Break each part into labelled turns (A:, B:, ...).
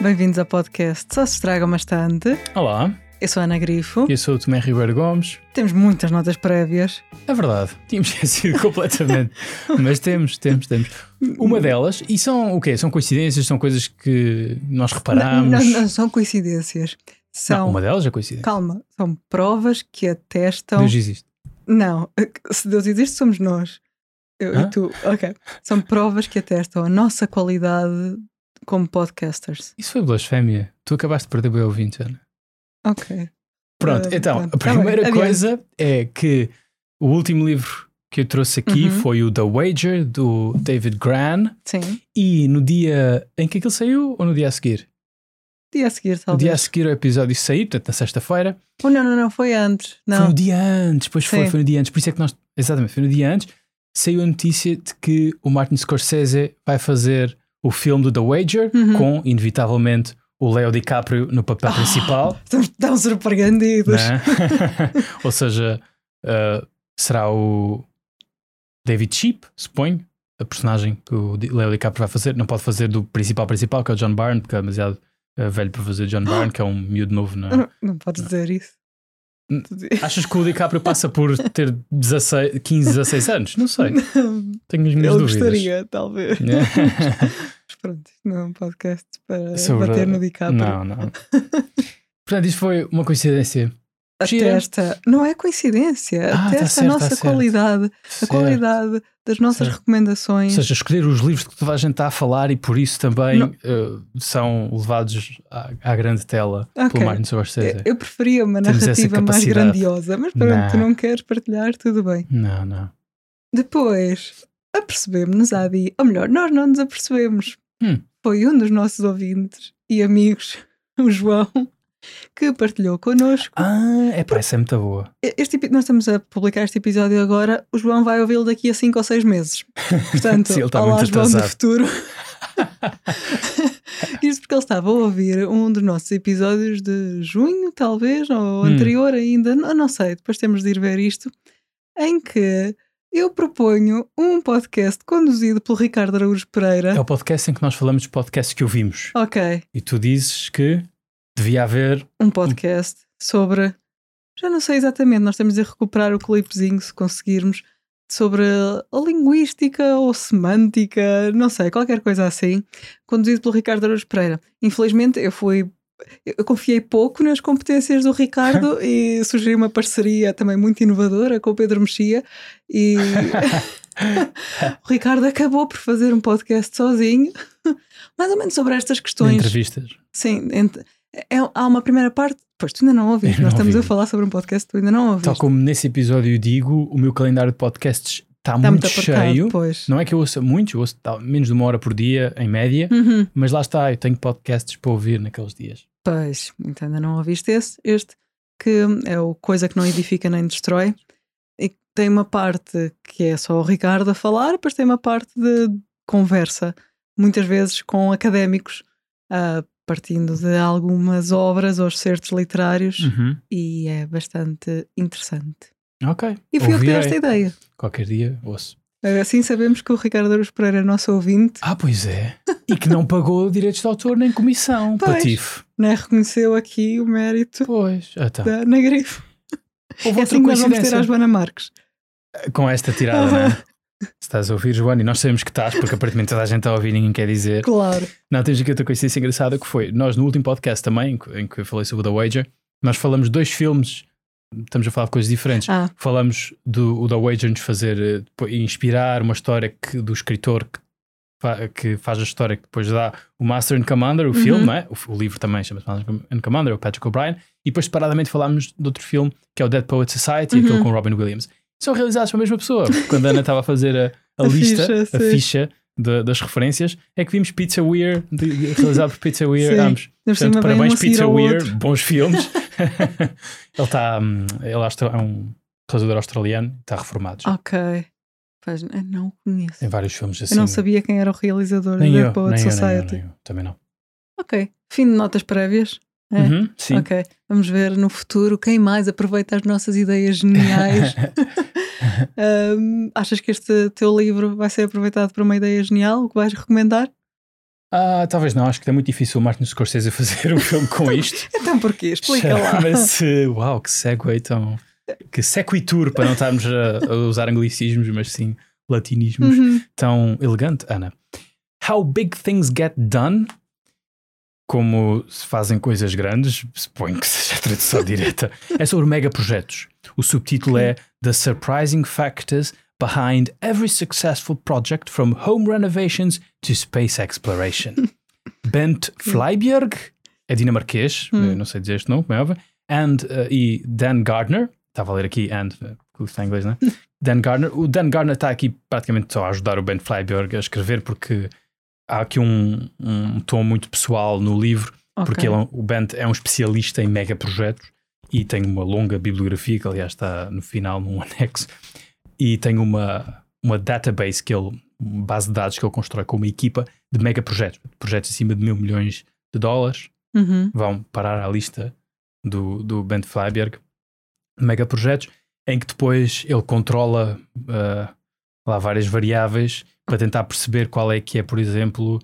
A: Bem-vindos ao podcast Só se estraga bastante.
B: Olá,
A: Eu sou a Ana Grifo.
B: eu sou o Tomé Ribeiro Gomes.
A: Temos muitas notas prévias.
B: É verdade, tínhamos esquecido completamente. Mas temos, temos, temos. Uma delas, e são o quê? São coincidências, são coisas que nós reparamos.
A: Não, não, não são coincidências.
B: Não,
A: São.
B: uma delas é coincidência.
A: Calma, são provas que atestam.
B: Deus existe.
A: Não, se Deus existe, somos nós. Eu e tu. Ok. São provas que atestam a nossa qualidade como podcasters.
B: Isso foi blasfémia. Tu acabaste de perder o ouvinte, Ana.
A: Ok.
B: Pronto,
A: Ah,
B: então, a
A: Tá
B: primeira
A: adiante.
B: coisa é que o último livro que eu trouxe aqui
A: Uhum.
B: foi o The Wager, do David Gran.
A: Sim.
B: E no dia em que aquilo saiu, ou no dia a seguir?
A: Dia a seguir,
B: No
A: talvez.
B: dia a seguir o episódio saiu, portanto, na sexta-feira.
A: Oh, não, não, não, foi antes.
B: Foi
A: Não.
B: no dia antes, pois foi, foi no dia antes. Por isso é que nós, exatamente, foi no dia antes, saiu a notícia de que o Martin Scorsese vai fazer o filme do The Wager
A: Uhum.
B: com, inevitavelmente, o Leo DiCaprio no papel principal.
A: Estamos tão surpreendidos.
B: né? Ou seja, uh, será o David Sheep, suponho, a personagem que o Leo DiCaprio vai fazer. Não pode fazer do principal principal, que é o John Byrne, porque é demasiado uh, velho para fazer John Byrne, que é um miúdo novo. Não é?
A: Não, não podes dizer isso.
B: Achas que o DiCaprio passa por ter 16, 15, 16 anos? Não sei. Tenho as minhas
A: Ele
B: dúvidas.
A: gostaria, talvez.
B: Né?
A: Mas pronto, isto não é um podcast para
B: Sobre-
A: bater no DiCaprio.
B: não, não. Portanto, isto foi uma coincidência. Gira.
A: Atesta, não é coincidência,
B: Ah, tá
A: atesta
B: certo,
A: a nossa
B: tá certo.
A: qualidade, a
B: Certo.
A: qualidade das nossas
B: Certo.
A: recomendações.
B: Ou seja, escolher os livros que toda a gente está a falar e por isso também eh, são levados à, à grande tela
A: Ok.
B: pelo Martin Scorsese.
A: Eu- Eu preferia uma
B: Temos
A: narrativa mais grandiosa, mas pronto, tu
B: Não.
A: não queres partilhar, tudo bem.
B: Não, não.
A: Depois, apercebemos-nos, Adi, ou melhor, nós não nos apercebemos.
B: Hum.
A: Foi um dos nossos ouvintes e amigos, o João, que partilhou connosco.
B: Ah, é pá, essa é muito boa.
A: Este, nós estamos a publicar este episódio agora, o João vai ouvi-lo daqui a 5 ou 6 meses. Portanto,
B: Sim, ele está
A: olá,
B: muito
A: João do futuro. Isto porque ele estava a ouvir um dos nossos episódios de junho, talvez, ou
B: Hum.
A: anterior ainda, não, não sei, depois temos de ir ver isto, em que eu proponho um podcast conduzido pelo Ricardo Araújo Pereira.
B: É o podcast em que nós falamos dos podcasts que ouvimos.
A: Ok,
B: E tu dizes que devia haver.
A: um podcast sobre. Já não sei exatamente, nós temos de recuperar o clipezinho se conseguirmos. Sobre a linguística ou semântica, não sei, qualquer coisa assim, conduzido pelo Ricardo Araújo Pereira. Infelizmente, eu fui. Eu confiei pouco nas competências do Ricardo e sugeri uma parceria também muito inovadora com o Pedro Mexia e o Ricardo acabou por fazer um podcast sozinho, mais ou menos sobre estas
B: de
A: questões.
B: entrevistas.
A: Sim, ent- é, há uma primeira parte. Pois tu ainda não ouviste, nós estamos a
B: ouvi.
A: falar sobre um podcast que tu ainda não ouviste.
B: Tal como nesse episódio eu digo, o meu calendário de podcasts está
A: Está
B: muito,
A: apertado,
B: cheio.
A: Pois.
B: Não é que eu ouça muitos, eu ouço tal- menos de uma hora por dia, em média,
A: Uhum.
B: mas lá está, eu tenho podcasts para ouvir naqueles dias.
A: Pois, então ainda não ouviste esse. Este que é o Coisa que não edifica nem destrói. E tem uma parte que é só o Ricardo a falar, depois tem uma parte de conversa, muitas vezes com académicos, ah, partindo de algumas obras ou excertos literários,
B: Uhum.
A: e é bastante interessante.
B: Ok.
A: E fui eu que dei esta ideia.
B: Qualquer dia ouço.
A: Assim sabemos que o Ricardo Aruz Pereira é nosso ouvinte
B: Ah, pois é. E que não pagou direitos de autor nem comissão,
A: Pois.
B: Patife.
A: né, reconheceu aqui o mérito
B: Pois. Ah, tá.
A: da Ana Grifo.
B: Houve
A: É assim que nós vamos ter a Joana Marques.
B: Com esta tirada, não é? Estás a ouvir, Joana, e nós sabemos que estás, porque aparentemente toda a gente está a ouvir e ninguém quer dizer.
A: Claro.
B: Não, tens aqui outra coincidência engraçada que foi, nós no último podcast também, em que- em que eu falei sobre o The Wager, nós falamos de dois filmes, estamos a falar de coisas diferentes.
A: Ah,
B: Falamos do o The Wager nos fazer eh, inspirar uma história que, do escritor que, que faz a história que depois dá o Master and Commander, o
A: Uhum.
B: filme, não é? o, o livro também chama-se Master and Commander, o Patrick O'Brien, e depois separadamente falámos de outro filme que é o Dead Poet Society,
A: Uhum.
B: aquele com Robin Williams. São realizados pela mesma pessoa. Quando a Ana estava a fazer a, a
A: A
B: lista,
A: ficha,
B: a
A: sim.
B: ficha de- das referências, é que vimos Pizza Weir, de- de- realizado por Pizza Weir, ambos. Portanto,
A: um
B: parabéns,
A: a seguir
B: Pizza Weir, bons filmes. ele está, hum, ele que é um realizador australiano, está reformado já.
A: Ok. Pois, não o conheço.
B: Tem vários filmes assim.
A: Eu não sabia quem era o realizador
B: nem
A: da
B: eu,
A: Poet
B: eu, nem eu,
A: Society.
B: nem eu, também não.
A: Ok. Fim de notas prévias. É.
B: Uhum, sim.
A: Ok. Vamos ver no futuro quem mais aproveita as nossas ideias geniais. Ahm, achas que este teu livro vai ser aproveitado para uma ideia genial? O que vais recomendar?
B: Ah, talvez não, acho que é muito difícil o Martin Scorsese fazer um filme com isto.
A: Então porquê? Explica lá.
B: Mas, uau, que segue tão. Que sequitur, para não estarmos a, a usar anglicismos, mas sim latinismos,
A: Uhum.
B: tão elegante, Ana. How Big Things Get Done, como se fazem coisas grandes, suponho que seja a tradução direta, é sobre megaprojetos. O subtítulo é The Surprising Factors Behind Every Successful Project from Home Renovations to Space Exploration. Bent Flyberg, é dinamarquês,
A: Hum.
B: não sei dizer este nome, é óbvio, and, uh, e Dan Gardner, estava a ler aqui, and, uh, está em inglês, não é? Dan Gardner. O Dan Gardner está aqui praticamente só a ajudar o Ben Flyberg a escrever, porque há aqui um, um tom muito pessoal no livro, porque
A: Ok.
B: ele, é o Ben é um especialista em megaprojetos e tem uma longa bibliografia, que aliás está no final num anexo, e tem uma, uma database que ele, uma base de dados que ele constrói com uma equipa de megaprojetos, projetos acima de mil milhões de dólares,
A: Uhum.
B: vão parar à lista do, do Ben Flyberg, megaprojetos, em que depois ele controla ah, lá várias variáveis para tentar perceber qual é que é, por exemplo,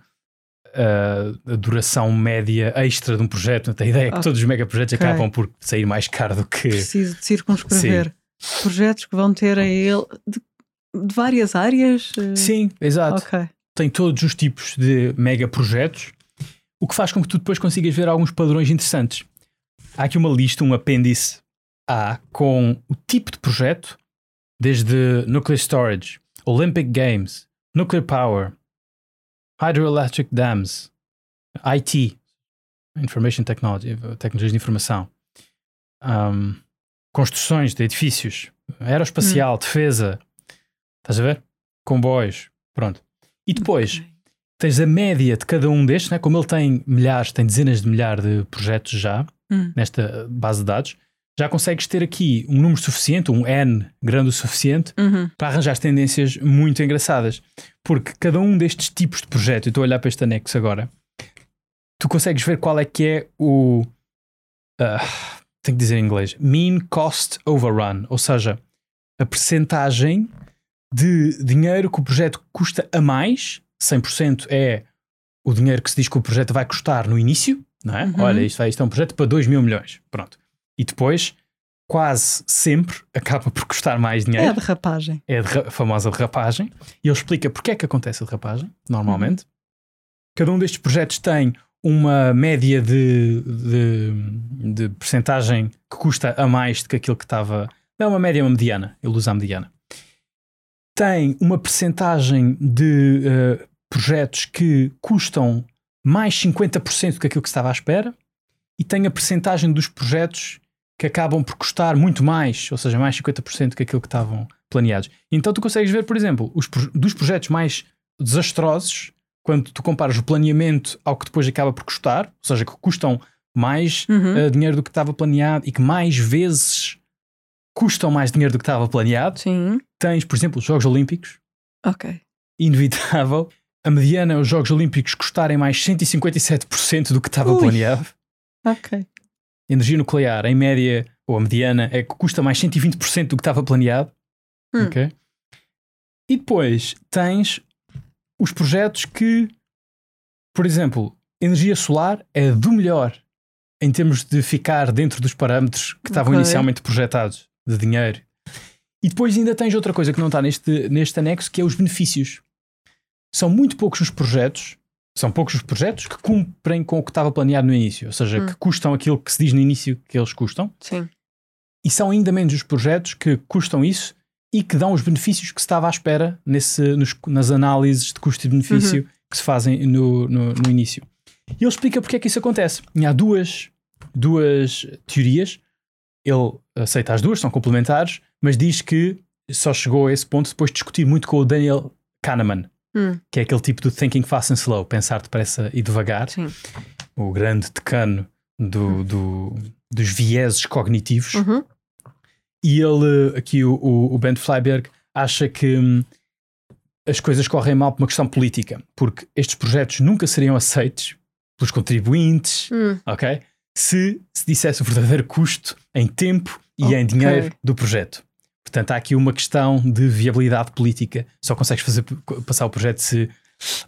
B: ah, a duração média extra de um projeto. A ideia é que
A: Ok.
B: todos os megaprojetos acabam por sair mais caro do que.
A: Preciso de circunscrever projetos que vão ter a ele de, de várias áreas. eh,
B: Sim, exato.
A: Ok.
B: tem todos os tipos de mega projetos, o que faz com que tu depois consigas ver alguns padrões interessantes. Há aqui uma lista, um apêndice A com o tipo de projeto, desde Nuclear Storage, Olympic Games, Nuclear Power, Hydroelectric Dams, IT, Information Technology, tecnologias de informação, um, construções de edifícios, aeroespacial, defesa, estás a ver? Comboios, pronto. E depois
A: Ok.
B: tens a média de cada um destes, né? como ele tem milhares, tem dezenas de milhares de projetos já
A: Hum.
B: nesta base de dados, já consegues ter aqui um número suficiente, um N grande o suficiente,
A: Uhum.
B: para arranjar tendências muito engraçadas. Porque cada um destes tipos de projeto, eu estou a olhar para este anexo agora, tu consegues ver qual é que é o. ah, tenho que dizer em inglês: Mean Cost Overrun, ou seja, a percentagem de dinheiro que o projeto custa a mais, 100% é o dinheiro que se diz que o projeto vai custar no início, não é?
A: Uhum.
B: Olha, isto, vai, isto é um projeto para 2 mil milhões, pronto. E depois, quase sempre, acaba por custar mais dinheiro
A: É a derrapagem.
B: é a famosa derrapagem, e ele explica porque é que acontece a derrapagem, normalmente. Cada um destes projetos tem uma média de, de, de percentagem que custa a mais do que aquilo que estava. Não é uma média, é uma mediana. Ele usa a mediana. Tem uma percentagem de eh, projetos que custam mais 50% do que aquilo que estava à espera, e tem a percentagem dos projetos que acabam por custar muito mais, ou seja, mais 50% do que aquilo que estavam planeados. Então tu consegues ver, por exemplo, os dos projetos mais desastrosos, quando tu comparas o planeamento ao que depois acaba por custar, ou seja, que custam mais
A: Uhum.
B: eh, dinheiro do que estava planeado e que mais vezes custam mais dinheiro do que estava planeado.
A: Sim.
B: Tens, por exemplo, os Jogos Olímpicos,
A: Ok.
B: inevitável. A mediana é os Jogos Olímpicos custarem mais 157% do que estava
A: Ui.
B: planeado.
A: Ok.
B: Energia nuclear, em média, ou a mediana, é que custa mais 120% do que estava planeado.
A: Hum.
B: Ok? E depois tens os projetos que, por exemplo, energia solar é do melhor em termos de ficar dentro dos parâmetros que estavam
A: Ok.
B: inicialmente projetados de dinheiro. E depois ainda tens outra coisa que não está neste, neste anexo, que é os benefícios. São muito poucos os projetos, são poucos os projetos que cumprem com o que estava planeado no início, ou seja,
A: Hum.
B: que custam aquilo que se diz no início que eles custam,
A: Sim.
B: e são ainda menos os projetos que custam isso e que dão os benefícios que se estava à espera nesse, nos- nas análises de custo e benefício que se fazem no, no, no início. E ele explica porque é que isso acontece. E há duas, duas teorias. Ele aceita as duas, são complementares, mas diz que só chegou a esse ponto depois de discutir muito com o Daniel Kahneman,
A: Hum.
B: que é aquele tipo do thinking fast and slow, pensar depressa e devagar,
A: Sim.
B: o grande decano do, do- dos vieses cognitivos.
A: Uhum.
B: E ele, aqui o, o, o Ben Flyberg, acha que hum, as coisas correm mal por uma questão política, porque estes projetos nunca seriam aceitos pelos contribuintes,
A: Hum.
B: ok? Se se dissesse o verdadeiro custo em tempo e em
A: Ok.
B: dinheiro do projeto. Portanto, há aqui uma questão de viabilidade política. Só consegues fazer, passar o projeto se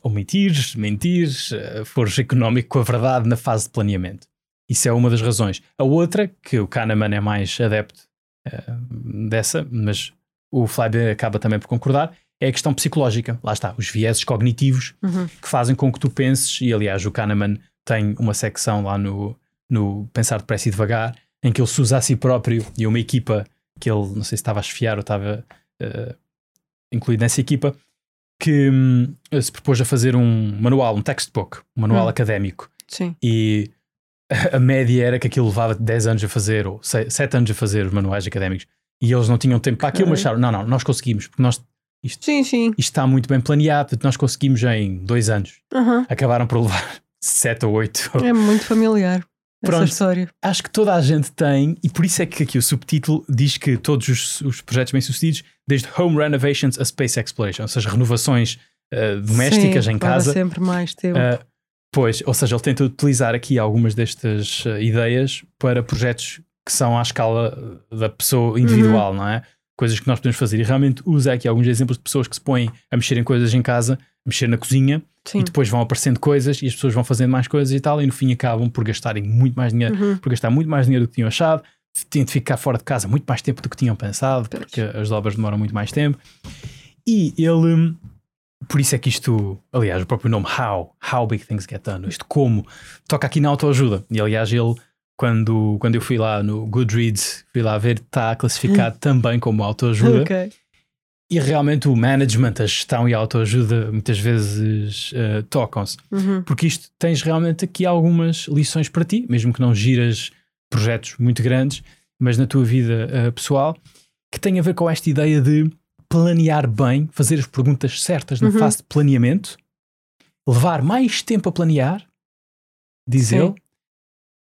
B: omitires, mentires, uh, fores económico com a verdade na fase de planeamento. Isso é uma das razões. A outra, que o Kahneman é mais adepto uh, dessa, mas o Flybe acaba também por concordar, é a questão psicológica. Lá está, os vieses cognitivos
A: Uhum.
B: que fazem com que tu penses, e aliás o Kahneman tem uma secção lá no, no Pensar Depressa e Devagar, em que ele se usa a si próprio e uma equipa que ele, não sei se estava a esfiar ou estava uh, incluído nessa equipa, que hum, se propôs a fazer um manual, um textbook, um manual
A: Hum.
B: académico.
A: Sim.
B: E a média era que aquilo levava 10 anos a fazer, ou 7 anos a fazer os manuais académicos. E eles não tinham tempo para aquilo, mas acharam, não, não, nós conseguimos, porque nós,
A: Sim, sim.
B: isto está muito bem planeado, nós conseguimos em dois anos.
A: Aham.
B: Acabaram por levar 7 ou 8.
A: É muito familiar essa
B: Pronto.
A: história.
B: Acho que toda a gente tem, e por isso é que aqui o subtítulo diz que todos os, os projetos bem-sucedidos, desde home renovations a space exploration, ou seja, renovações uh, domésticas
A: Sim,
B: em casa,
A: sempre mais tempo.
B: Uh, pois, ou seja, ele tenta utilizar aqui algumas destas uh, ideias para projetos que são à escala da pessoa individual,
A: Uhum.
B: não é? Coisas que nós podemos fazer. E realmente usa aqui alguns exemplos de pessoas que se põem a mexer em coisas em casa, a mexer na cozinha,
A: sim.
B: e depois vão aparecendo coisas e as pessoas vão fazendo mais coisas e tal, e no fim acabam por gastarem muito mais dinheiro,
A: Uhum.
B: por gastar muito mais dinheiro do que tinham achado, têm de ficar fora de casa muito mais tempo do que tinham pensado,
A: Pois.
B: porque as obras demoram muito mais tempo. E ele, por isso é que isto, aliás, o próprio nome How, How Big Things Get Done, isto como, toca aqui na autoajuda. E aliás, ele, quando, quando eu fui lá no Goodreads, fui lá ver, está classificado também como autoajuda.
A: Ok.
B: E realmente o management, a gestão e a autoajuda muitas vezes eh, tocam-se
A: Uhum.
B: porque isto tens realmente aqui algumas lições para ti, mesmo que não giras projetos muito grandes, mas na tua vida eh, pessoal, que tem a ver com esta ideia de planear bem, fazer as perguntas certas na
A: Uhum.
B: fase de planeamento, levar mais tempo a planear, diz
A: Sim.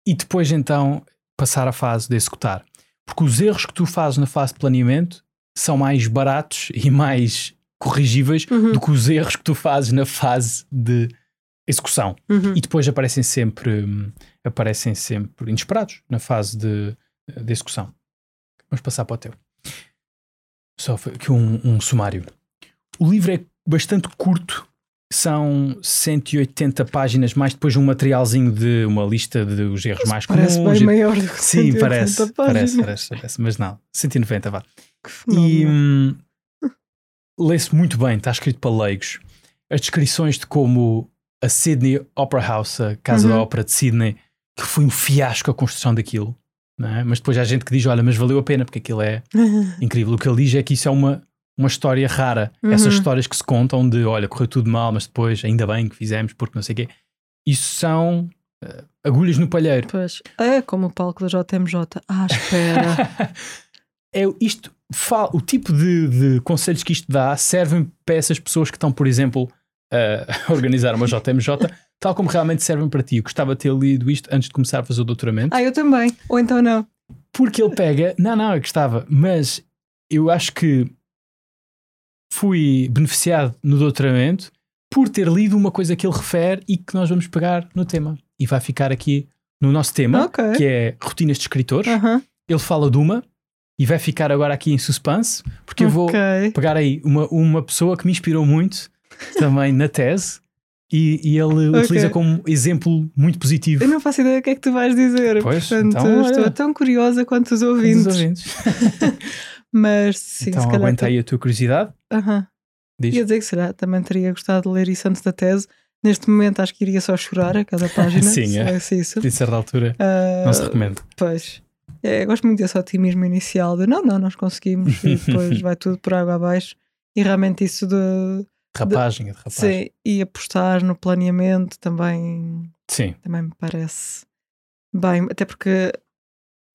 B: E depois então passar à fase de executar. Porque os erros que tu fazes na fase de planeamento são mais baratos e mais corrigíveis
A: Uhum.
B: do que os erros que tu fazes na fase de execução.
A: Uhum.
B: E depois aparecem sempre, hum, aparecem sempre inesperados na fase de, de execução. Vamos passar para o teu. Só aqui um, um sumário. O livro é bastante curto, são 180 páginas, mais depois um materialzinho de uma lista de os erros mais
A: Parece
B: comuns.
A: bem maior do que
B: Sim,
A: 180
B: parece, parece, parece, parece, mas não, 190 vá. E hum, lê-se muito bem, está escrito para leigos. As descrições de como a Sydney Opera House, a Casa da
A: Uhum.
B: Ópera de Sydney, que foi um fiasco a construção daquilo, não é? mas depois há gente que diz: Olha, mas valeu a pena porque aquilo é incrível. O que ele diz é que isso é uma, uma história rara.
A: Uhum.
B: Essas histórias que se contam de: Olha, correu tudo mal, mas depois ainda bem que fizemos porque não sei o quê. Isso são eh, agulhas no palheiro.
A: Pois. É como o palco da JMJ. Ah, espera.
B: é isto o tipo de, de conselhos que isto dá servem para essas pessoas que estão, por exemplo, a organizar uma JMJ, tal como realmente servem para ti. Eu gostava de ter lido isto antes de começar a fazer o doutoramento,
A: ah, eu também. Ou então não.
B: porque ele pega, não, não, eu gostava, mas eu acho que fui beneficiado no doutoramento por ter lido uma coisa que ele refere e que nós vamos pegar no tema. E vai ficar aqui no nosso tema,
A: Ok.
B: que é rotinas de escritores.
A: Aham.
B: Ele fala de uma e vai ficar agora aqui em suspense, porque eu vou pegar aí uma, uma pessoa que me inspirou muito também na tese e, e ele
A: Ok.
B: utiliza como exemplo muito positivo.
A: Eu não faço ideia do que é que tu vais dizer.
B: Pois,
A: portanto,
B: então, olha.
A: estou tão curiosa quanto os ouvintes.
B: ouvintes.
A: Mas sim,
B: então
A: se calhar.
B: aguenta aí a tua curiosidade.
A: Aham.
B: Diz.
A: Ia dizer que será, também teria gostado de ler isso antes da tese. Neste momento acho que iria só chorar a cada página.
B: Sim, é.
A: isso.
B: De certa altura,
A: Ah,
B: não se recomenda.
A: Pois. É, eu gosto muito desse otimismo inicial de não, não, nós conseguimos e depois vai tudo por água abaixo. E realmente isso de,
B: Rapagem, é de rapagem.
A: sim, e apostar no planeamento também,
B: Sim.
A: também me parece bem, até porque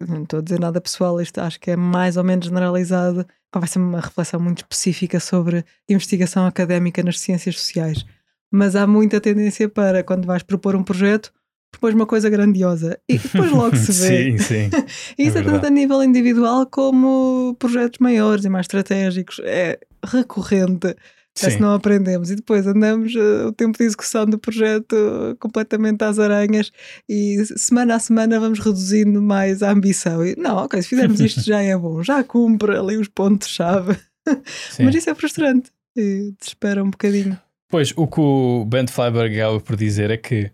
A: não estou a dizer nada pessoal, isto acho que é mais ou menos generalizado. Vai ser uma reflexão muito específica sobre investigação académica nas ciências sociais. Mas há muita tendência para, quando vais propor um projeto, propôs uma coisa grandiosa e depois logo se vê.
B: sim, sim.
A: E isso é, tanto
B: verdade.
A: a nível individual como projetos maiores e mais estratégicos. É recorrente. É se não aprendemos. E depois andamos eh, o tempo de execução do projeto eh, completamente às aranhas e semana a semana vamos reduzindo mais a ambição. E, não, ok, se fizermos isto já é bom, já cumpre ali os pontos-chave. Mas isso é frustrante e desespera um bocadinho.
B: Pois, o que o Ben Flyberg acaba por dizer é que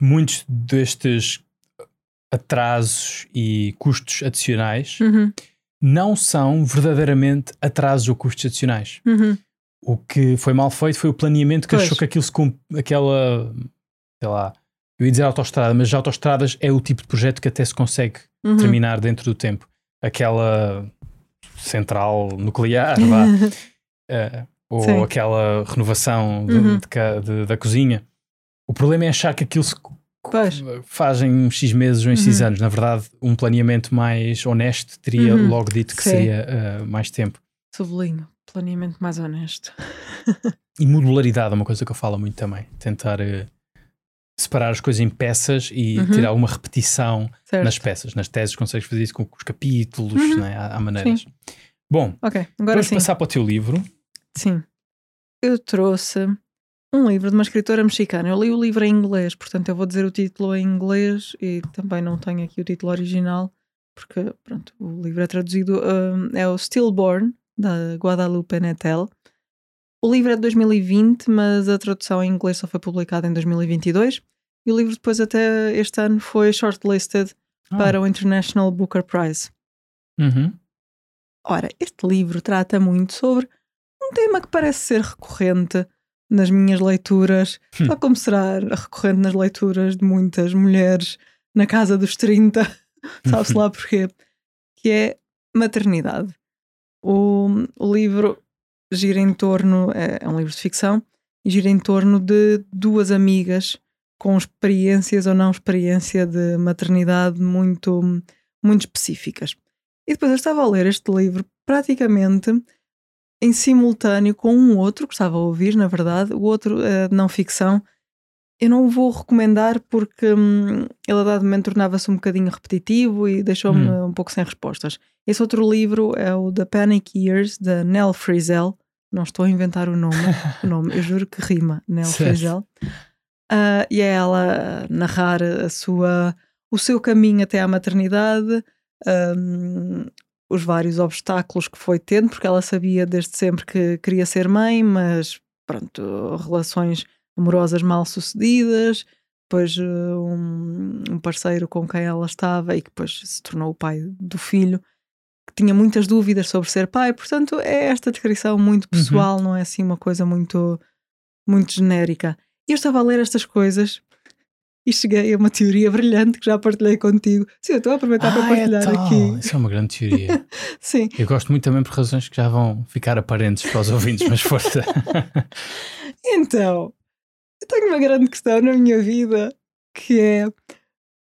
B: muitos destes atrasos e custos adicionais
A: Uhum,
B: não são verdadeiramente atrasos ou custos adicionais.
A: uhum.
B: O que foi mal feito foi o planeamento que
A: Pois.
B: achou que aquilo se cum- aquela sei lá, eu ia dizer autoestrada, mas já autoestradas é o tipo de projeto que até se consegue
A: uhum.
B: terminar dentro do tempo. Aquela central nuclear, vá, eh, ou
A: Sim.
B: aquela renovação de-
A: Uhum.
B: de de- da cozinha. O problema é achar que aquilo se
A: Pois.
B: faz em X meses ou em X
A: Uhum.
B: anos. Na verdade, um planeamento mais honesto teria
A: Uhum.
B: logo dito que
A: Sim.
B: seria eh, mais tempo.
A: Sublinho. Planeamento mais honesto.
B: E modularidade é uma coisa que eu falo muito também. Tentar eh, separar as coisas em peças e
A: Uhum.
B: ter alguma repetição
A: Certo.
B: nas peças. Nas teses consegues fazer isso com os capítulos,
A: Uhum.
B: né? há, há maneiras. Bom,
A: Ok, agora
B: vamos
A: sim.
B: passar para o teu livro.
A: Sim. Eu trouxe um livro de uma escritora mexicana. Eu li o livro em inglês, portanto eu vou dizer o título em inglês e também não tenho aqui o título original, porque pronto, o livro é traduzido, hum, é o Stillborn, da Guadalupe Nettel. O livro é de 2020, mas a tradução em inglês só foi publicada em 2022. E o livro depois até este ano foi shortlisted
B: Ah,
A: para o International Booker Prize.
B: uhum.
A: Ora, este livro trata muito sobre um tema que parece ser recorrente nas minhas leituras,
B: Hum.
A: tal como será recorrente nas leituras de muitas mulheres na casa dos 30, sabe-se lá porquê, que é maternidade. O, o livro gira em torno, é, é um livro de ficção, e gira em torno de duas amigas com experiências ou não experiência de maternidade muito, muito específicas. E depois eu estava a ler este livro praticamente em simultâneo com um outro que estava a ouvir, na verdade, o outro de não ficção. Eu não vou recomendar porque hum, ele a dado momento tornava-se um bocadinho repetitivo e deixou-me um pouco sem respostas. Esse outro livro é o The Panic Years, da Nell Frizel. Não estou a inventar o nome, o nome eu juro que rima, Nell
B: Certo.
A: Frizel. Ah, e é ela narrar a sua, o seu caminho até à maternidade, hum, os vários obstáculos que foi tendo, porque ela sabia desde sempre que queria ser mãe, mas pronto, relações amorosas mal sucedidas, depois eh, um, um parceiro com quem ela estava e que depois se tornou o pai do filho, que tinha muitas dúvidas sobre ser pai, portanto é esta descrição muito pessoal, não é assim uma coisa muito, muito genérica. E eu estava a ler estas coisas e cheguei a uma teoria brilhante que já partilhei contigo. Sim, eu estou a aproveitar para
B: Ah, é
A: partilhar
B: tal.
A: aqui.
B: Isso é uma grande teoria.
A: Sim,
B: Eu gosto muito também por razões que já vão ficar aparentes para os ouvintes, mas força.
A: então, eu tenho uma grande questão na minha vida que é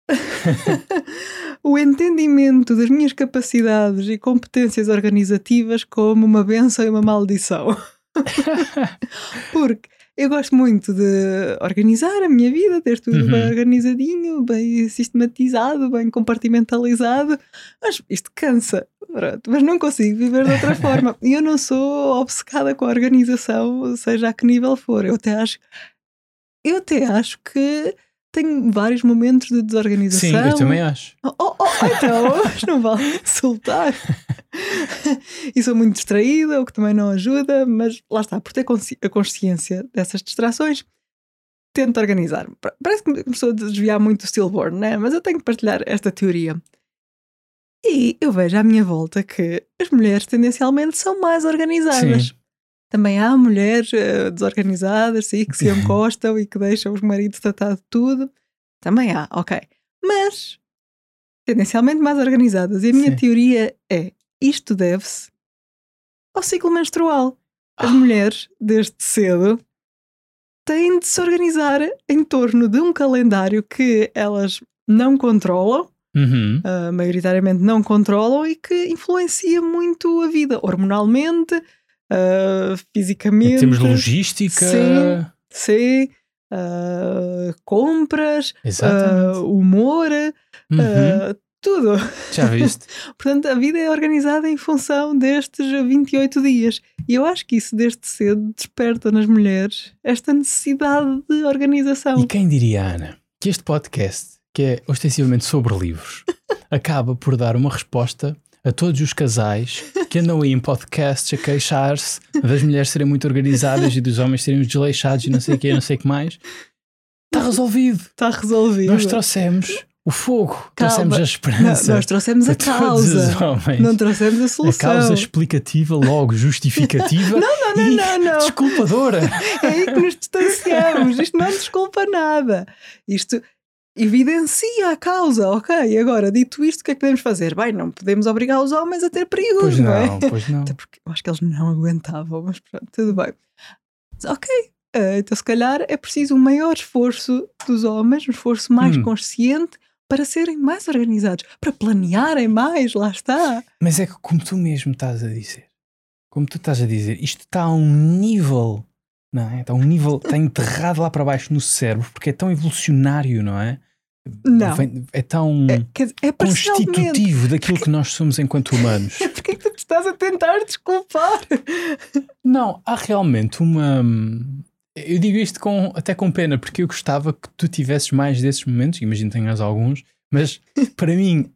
A: o entendimento das minhas capacidades e competências organizativas como uma benção e uma maldição. Porque eu gosto muito de organizar a minha vida, ter tudo
B: Uhum.
A: bem organizadinho, bem sistematizado, bem compartimentalizado, mas isto cansa, pronto, mas não consigo viver de outra forma. E eu não sou obcecada com a organização, seja a que nível for. Eu até acho, eu até acho que tenho vários momentos de desorganização.
B: Sim, eu também acho.
A: Oh, oh, oh, então, mas não vale insultar. e sou muito distraída, o que também não ajuda, mas lá está, por ter consci- a consciência dessas distrações, tento organizar-me. Pa- Parece que começou a desviar muito o stillborn, né? mas eu tenho que partilhar esta teoria. E eu vejo à minha volta que as mulheres tendencialmente são mais organizadas.
B: Sim.
A: Também há mulheres eh, desorganizadas, sim, que se encostam e que deixam os maridos tratar de tudo. Também há, ok. Mas tendencialmente mais organizadas. E a minha
B: Sim.
A: teoria é: isto deve-se ao ciclo menstrual. As
B: Ah.
A: mulheres, desde cedo, têm de se organizar em torno de um calendário que elas não controlam,
B: Uhum.
A: ah, maioritariamente não controlam e que influencia muito a vida, hormonalmente,
B: Em
A: fisicamente.
B: termos de logística.
A: Sim. Sim, ah, compras,
B: Exatamente.
A: humor,
B: Uhum.
A: tudo.
B: Já viste?
A: Portanto, a vida é organizada em função destes 28 dias. E eu acho que isso, desde cedo, desperta nas mulheres esta necessidade de organização.
B: E quem diria, Ana, que este podcast, que é ostensivamente sobre livros, acaba por dar uma resposta a todos os casais que andam aí em podcasts a queixar-se das mulheres serem muito organizadas e dos homens serem desleixados e não sei o que, não sei o que mais. Está resolvido.
A: Está resolvido.
B: Nós trouxemos o fogo,
A: Calma.
B: trouxemos a
A: Não,
B: esperança.
A: nós trouxemos a causa.
B: homens.
A: Não trouxemos a
B: a
A: solução.
B: causa explicativa, logo justificativa
A: Não, não,
B: e
A: não, não.
B: desculpadora.
A: É aí que nos distanciamos. Isto não desculpa nada. Isto evidencia a causa. Ok, agora, dito isto, o que é que podemos fazer? Bem, não podemos obrigar os homens a ter períodos,
B: Pois
A: não é?
B: não, pois não.
A: Até porque eu acho que eles não aguentavam, mas pronto, tudo bem. Mas, ok, eh, então se calhar é preciso um maior esforço dos homens, um esforço mais
B: Hum.
A: consciente para serem mais organizados, para planearem mais, lá está.
B: Mas é que, como tu mesmo estás a dizer, como tu estás a dizer, isto está a um nível, não é? Está um nível, está enterrado lá para baixo no cérebro, porque é tão evolucionário, não é?
A: Não.
B: É tão
A: É, é
B: constitutivo daquilo que nós somos enquanto humanos.
A: Porquê é que tu estás a tentar desculpar?
B: Não, há realmente uma. Eu digo isto com, até com pena, porque eu gostava que tu tivesses mais desses momentos, imagino que tenhas alguns, mas para mim,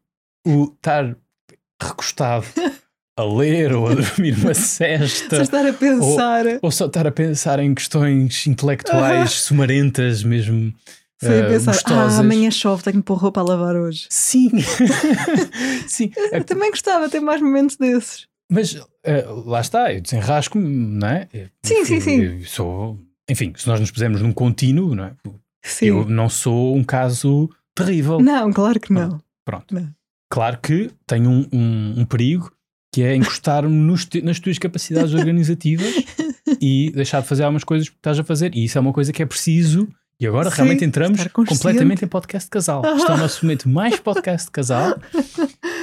B: o estar recostado a ler ou a dormir uma cesta
A: estar a pensar.
B: ou só estar a pensar em questões intelectuais sumarentas, mesmo
A: Sem
B: eh,
A: pensar,
B: gostosas.
A: ah, amanhã chove, tenho que pôr roupa a lavar hoje.
B: Sim, sim.
A: Eu também gostava de ter mais momentos desses.
B: Mas eh, lá está, eu desenrasco-me, não é? Eu-
A: Sim, sim,
B: eu-
A: sim.
B: sou, enfim, se nós nos pusermos num contínuo, não é?
A: Sim.
B: Eu não sou um caso terrível.
A: Não, claro que não.
B: Pronto.
A: Não.
B: Claro que tenho um, um- um perigo que é encostar-me te- nas tuas capacidades organizativas e deixar de fazer algumas coisas que estás a fazer. E isso é uma coisa que é preciso. E agora
A: Sim,
B: realmente entramos completamente em podcast de casal. Isto é o nosso momento mais podcast de casal.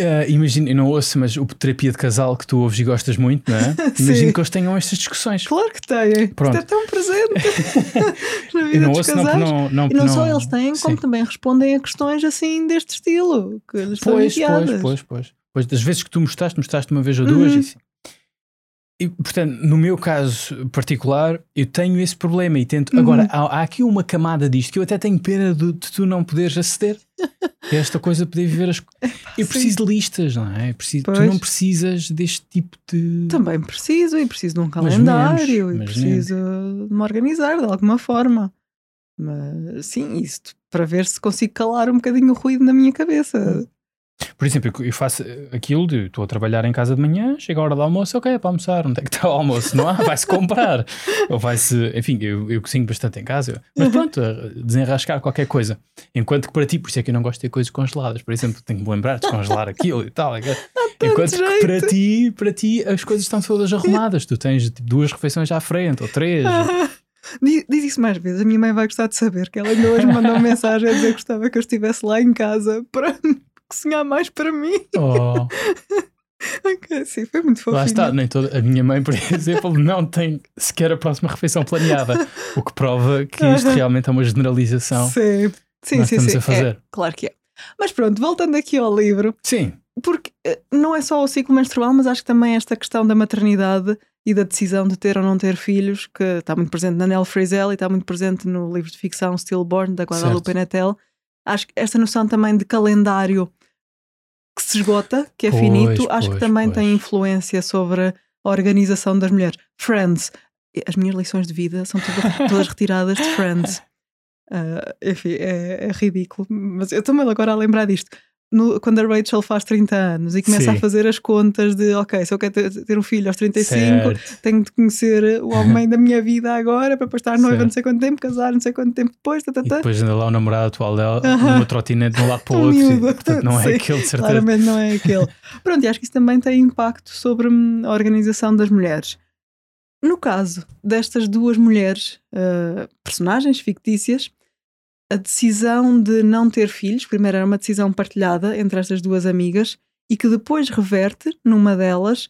B: Uh, imagino, eu não ouço, mas o terapia de casal que tu ouves e gostas muito, não é? Imagino que eles tenham estas discussões.
A: Claro que têm.
B: Pronto.
A: Isto é tão presente na
B: Eu
A: vida
B: não
A: dos
B: ouço, não,
A: casais.
B: não, não,
A: E não, só
B: não-
A: eles têm, como
B: Sim.
A: também respondem a questões assim deste estilo. Que lhes são
B: Pois, pois, pois, pois. Pois, das vezes que tu mostraste, mostraste uma vez ou duas
A: Uhum.
B: e assim. E, portanto, no meu caso particular, eu tenho esse problema e tento.
A: Uhum.
B: Agora, há, há aqui uma camada disto que eu até tenho pena de, de tu não poderes aceder. Esta coisa de poder viver as. Eu
A: sim.
B: preciso de listas, não é? Eu preciso, tu não precisas deste tipo de.
A: Também preciso, e preciso de um calendário,
B: menos,
A: e preciso de me organizar de alguma forma. Mas sim, isto para ver se consigo calar um bocadinho o ruído na minha cabeça.
B: Por exemplo, eu- faço aquilo de estou a trabalhar em casa de manhã, chega a hora do almoço, ok, é para almoçar, onde é que está o almoço? Não há, vai-se comprar. Ou vai-se, enfim, eu, eu cozinho bastante em casa, mas
A: Uhum.
B: pronto, desenrascar qualquer coisa. Enquanto que para ti, por isso é que eu não gosto de ter coisas congeladas, por exemplo, tenho que me lembrar de descongelar aquilo e tal. Enquanto que para ti, para ti as coisas estão todas arrumadas, tu tens duas refeições à frente, ou três.
A: Diz, diz isso mais vezes, a minha mãe vai gostar de saber que ela ainda hoje me mandou uma mensagem a dizer que gostava que eu estivesse lá em casa para cozinhar mais para mim.
B: Oh,
A: Ok, sim, foi muito fofinho.
B: lá está, nem toda, a minha mãe, por exemplo, não tem sequer a próxima refeição planeada, o que prova que isto realmente é uma generalização.
A: Sim, sim, sim. sim.
B: a fazer.
A: É, claro que é. Mas pronto, voltando aqui ao livro,
B: Sim,
A: porque eh, não é só o ciclo menstrual, mas acho que também esta questão da maternidade e da decisão de ter ou não ter filhos, que está muito presente na Nell Frisell e está muito presente no livro de ficção Stillborn, da Guadalupe
B: Certo.
A: Nettel. Acho que esta noção também de calendário que se esgota, que é
B: Pois,
A: finito, acho que
B: pois,
A: também
B: pois.
A: tem influência sobre a organização das mulheres. Friends, as minhas lições de vida são todas, todas retiradas de Friends. Ah, enfim, é, é ridículo. Mas eu estou-me agora a lembrar disto. No- quando a Rachel faz 30 anos e começa
B: Sim.
A: a fazer as contas de ok, se eu quero ter, ter um filho aos 35,
B: certo.
A: tenho de conhecer o homem da minha vida agora para depois estar noiva
B: Certo.
A: não sei quanto tempo, casar não sei quanto tempo depois, tá, tá,
B: E depois anda lá o namorado atual dela,
A: Aham.
B: numa trotinete de um lado para o outro, e, portanto não é
A: Sim,
B: aquele de certeza.
A: Claramente não é aquele. Pronto, e acho que isso também tem impacto sobre hum, a organização das mulheres. No caso destas duas mulheres, ah, personagens fictícias, a decisão de não ter filhos, primeiro era uma decisão partilhada entre estas duas amigas e que depois reverte numa delas,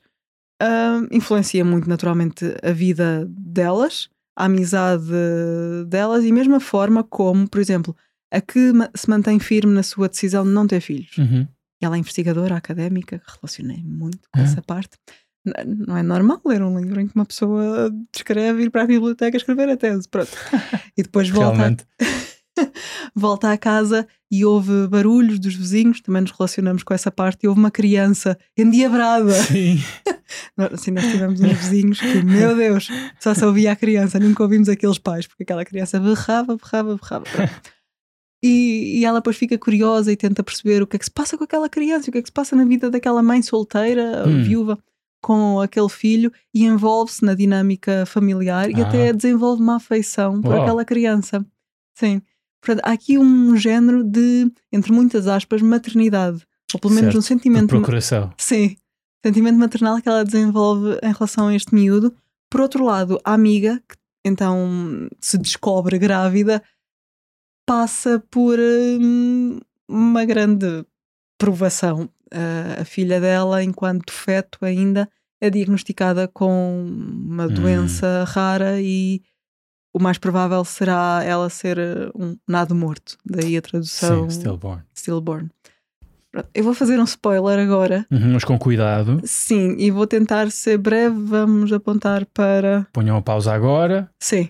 A: ah, influencia muito naturalmente a vida delas, a amizade delas e mesmo a forma como, por exemplo, a que se mantém firme na sua decisão de não ter filhos.
B: Uhum.
A: Ela é investigadora académica, relacionei muito com
B: Ah.
A: essa parte. Não é normal ler um livro em que uma pessoa escreve ir para a biblioteca escrever a tese. Pronto. E depois volta.
B: Realmente.
A: volta à casa e houve barulhos dos vizinhos, também nos relacionamos com essa parte, e houve uma criança endiabrada.
B: Sim.
A: Assim, nós tivemos uns vizinhos que, meu Deus, só se ouvia a criança, nunca ouvimos aqueles pais, porque aquela criança berrava, berrava, berrava. E, e, ela depois fica curiosa e tenta perceber o que é que se passa com aquela criança, o que é que se passa na vida daquela mãe solteira, hum. viúva, com aquele filho, e envolve-se na dinâmica familiar ah. e até desenvolve uma afeição por aquela criança. Sim. Portanto, há aqui um género de, entre muitas aspas, maternidade. Ou pelo menos certo. um sentimento. De
B: procuração.
A: Sim. Sentimento maternal que ela desenvolve em relação a este miúdo. Por outro lado, a amiga, que então se descobre grávida, passa por hum, uma grande provação. Uh, a filha dela, enquanto feto ainda, é diagnosticada com uma hum. doença rara e o mais provável será ela ser eh, um nado morto. Daí a tradução.
B: Sim, stillborn.
A: Stillborn. Eu vou fazer um spoiler agora.
B: Uhum, mas com cuidado.
A: Sim, e vou tentar ser breve. Vamos apontar para.
B: Ponham a pausa agora.
A: Sim.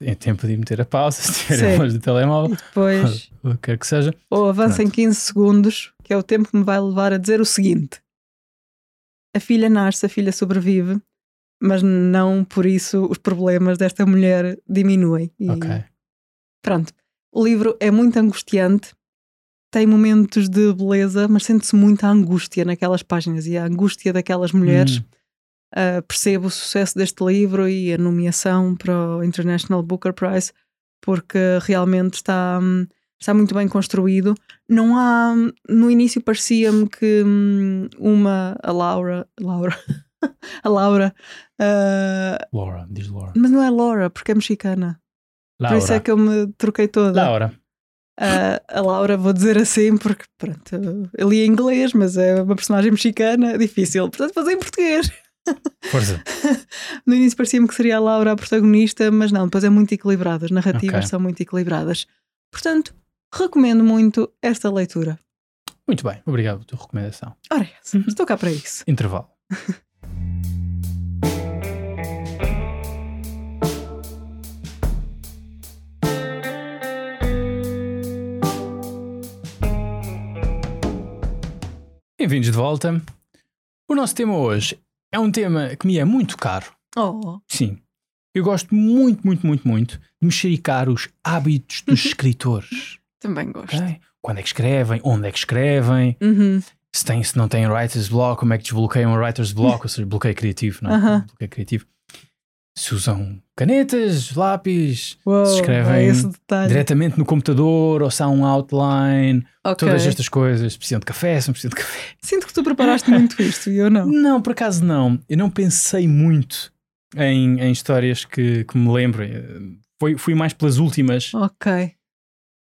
B: Tem tempo de meter a pausa se tiverem longe do telemóvel.
A: E depois.
B: o que quer que seja.
A: Ou avancem 15 segundos, que é o tempo que me vai levar a dizer o seguinte: A filha nasce, a filha sobrevive, mas não por isso os problemas desta mulher diminuem.
B: E... Ok.
A: Pronto. O livro é muito angustiante, tem momentos de beleza, mas sente-se muita angústia naquelas páginas e a angústia daquelas mulheres. Hum. Uh, percebo o sucesso deste livro e a nomeação para o International Booker Prize, porque realmente está, está muito bem construído. Não há. No início parecia-me que hum, uma, a Laura. Laura. a Laura.
B: Uh, Laura, diz Laura.
A: Mas não é Laura, porque é mexicana.
B: Laura.
A: Por isso é que eu me troquei toda.
B: Laura.
A: Uh, a Laura, vou dizer assim, porque pronto, eu li em inglês, mas é uma personagem mexicana, é difícil. Portanto, fazer em português.
B: Força.
A: no início parecia-me que seria a Laura a protagonista, mas não, depois é muito equilibrada, as narrativas okay. são muito equilibradas. Portanto, recomendo muito esta leitura.
B: Muito bem, obrigado pela tua recomendação.
A: Ora, uhum. estou cá para isso.
B: Intervalo. Bem-vindos de volta. O nosso tema hoje é um tema que me é muito caro.
A: Oh.
B: Sim. Eu gosto muito, muito, muito, muito de mexericar os hábitos dos escritores.
A: Também gosto.
B: Okay? Quando é que escrevem, onde é que escrevem,
A: uhum.
B: Se, tem, se não tem writer's block, como é que desbloqueiam um writer's block, ou seja, bloqueio criativo, não é?
A: Uhum.
B: Bloqueio criativo. Se usam canetas, lápis,
A: Uou,
B: se escrevem diretamente no computador ou se há um outline, okay. todas estas coisas. Precisam de café, se não precisam de café.
A: Sinto que tu preparaste muito isto e eu não.
B: Não, por acaso não. Eu não pensei muito em, em histórias que, que me lembro. Foi, fui mais pelas últimas.
A: Ok.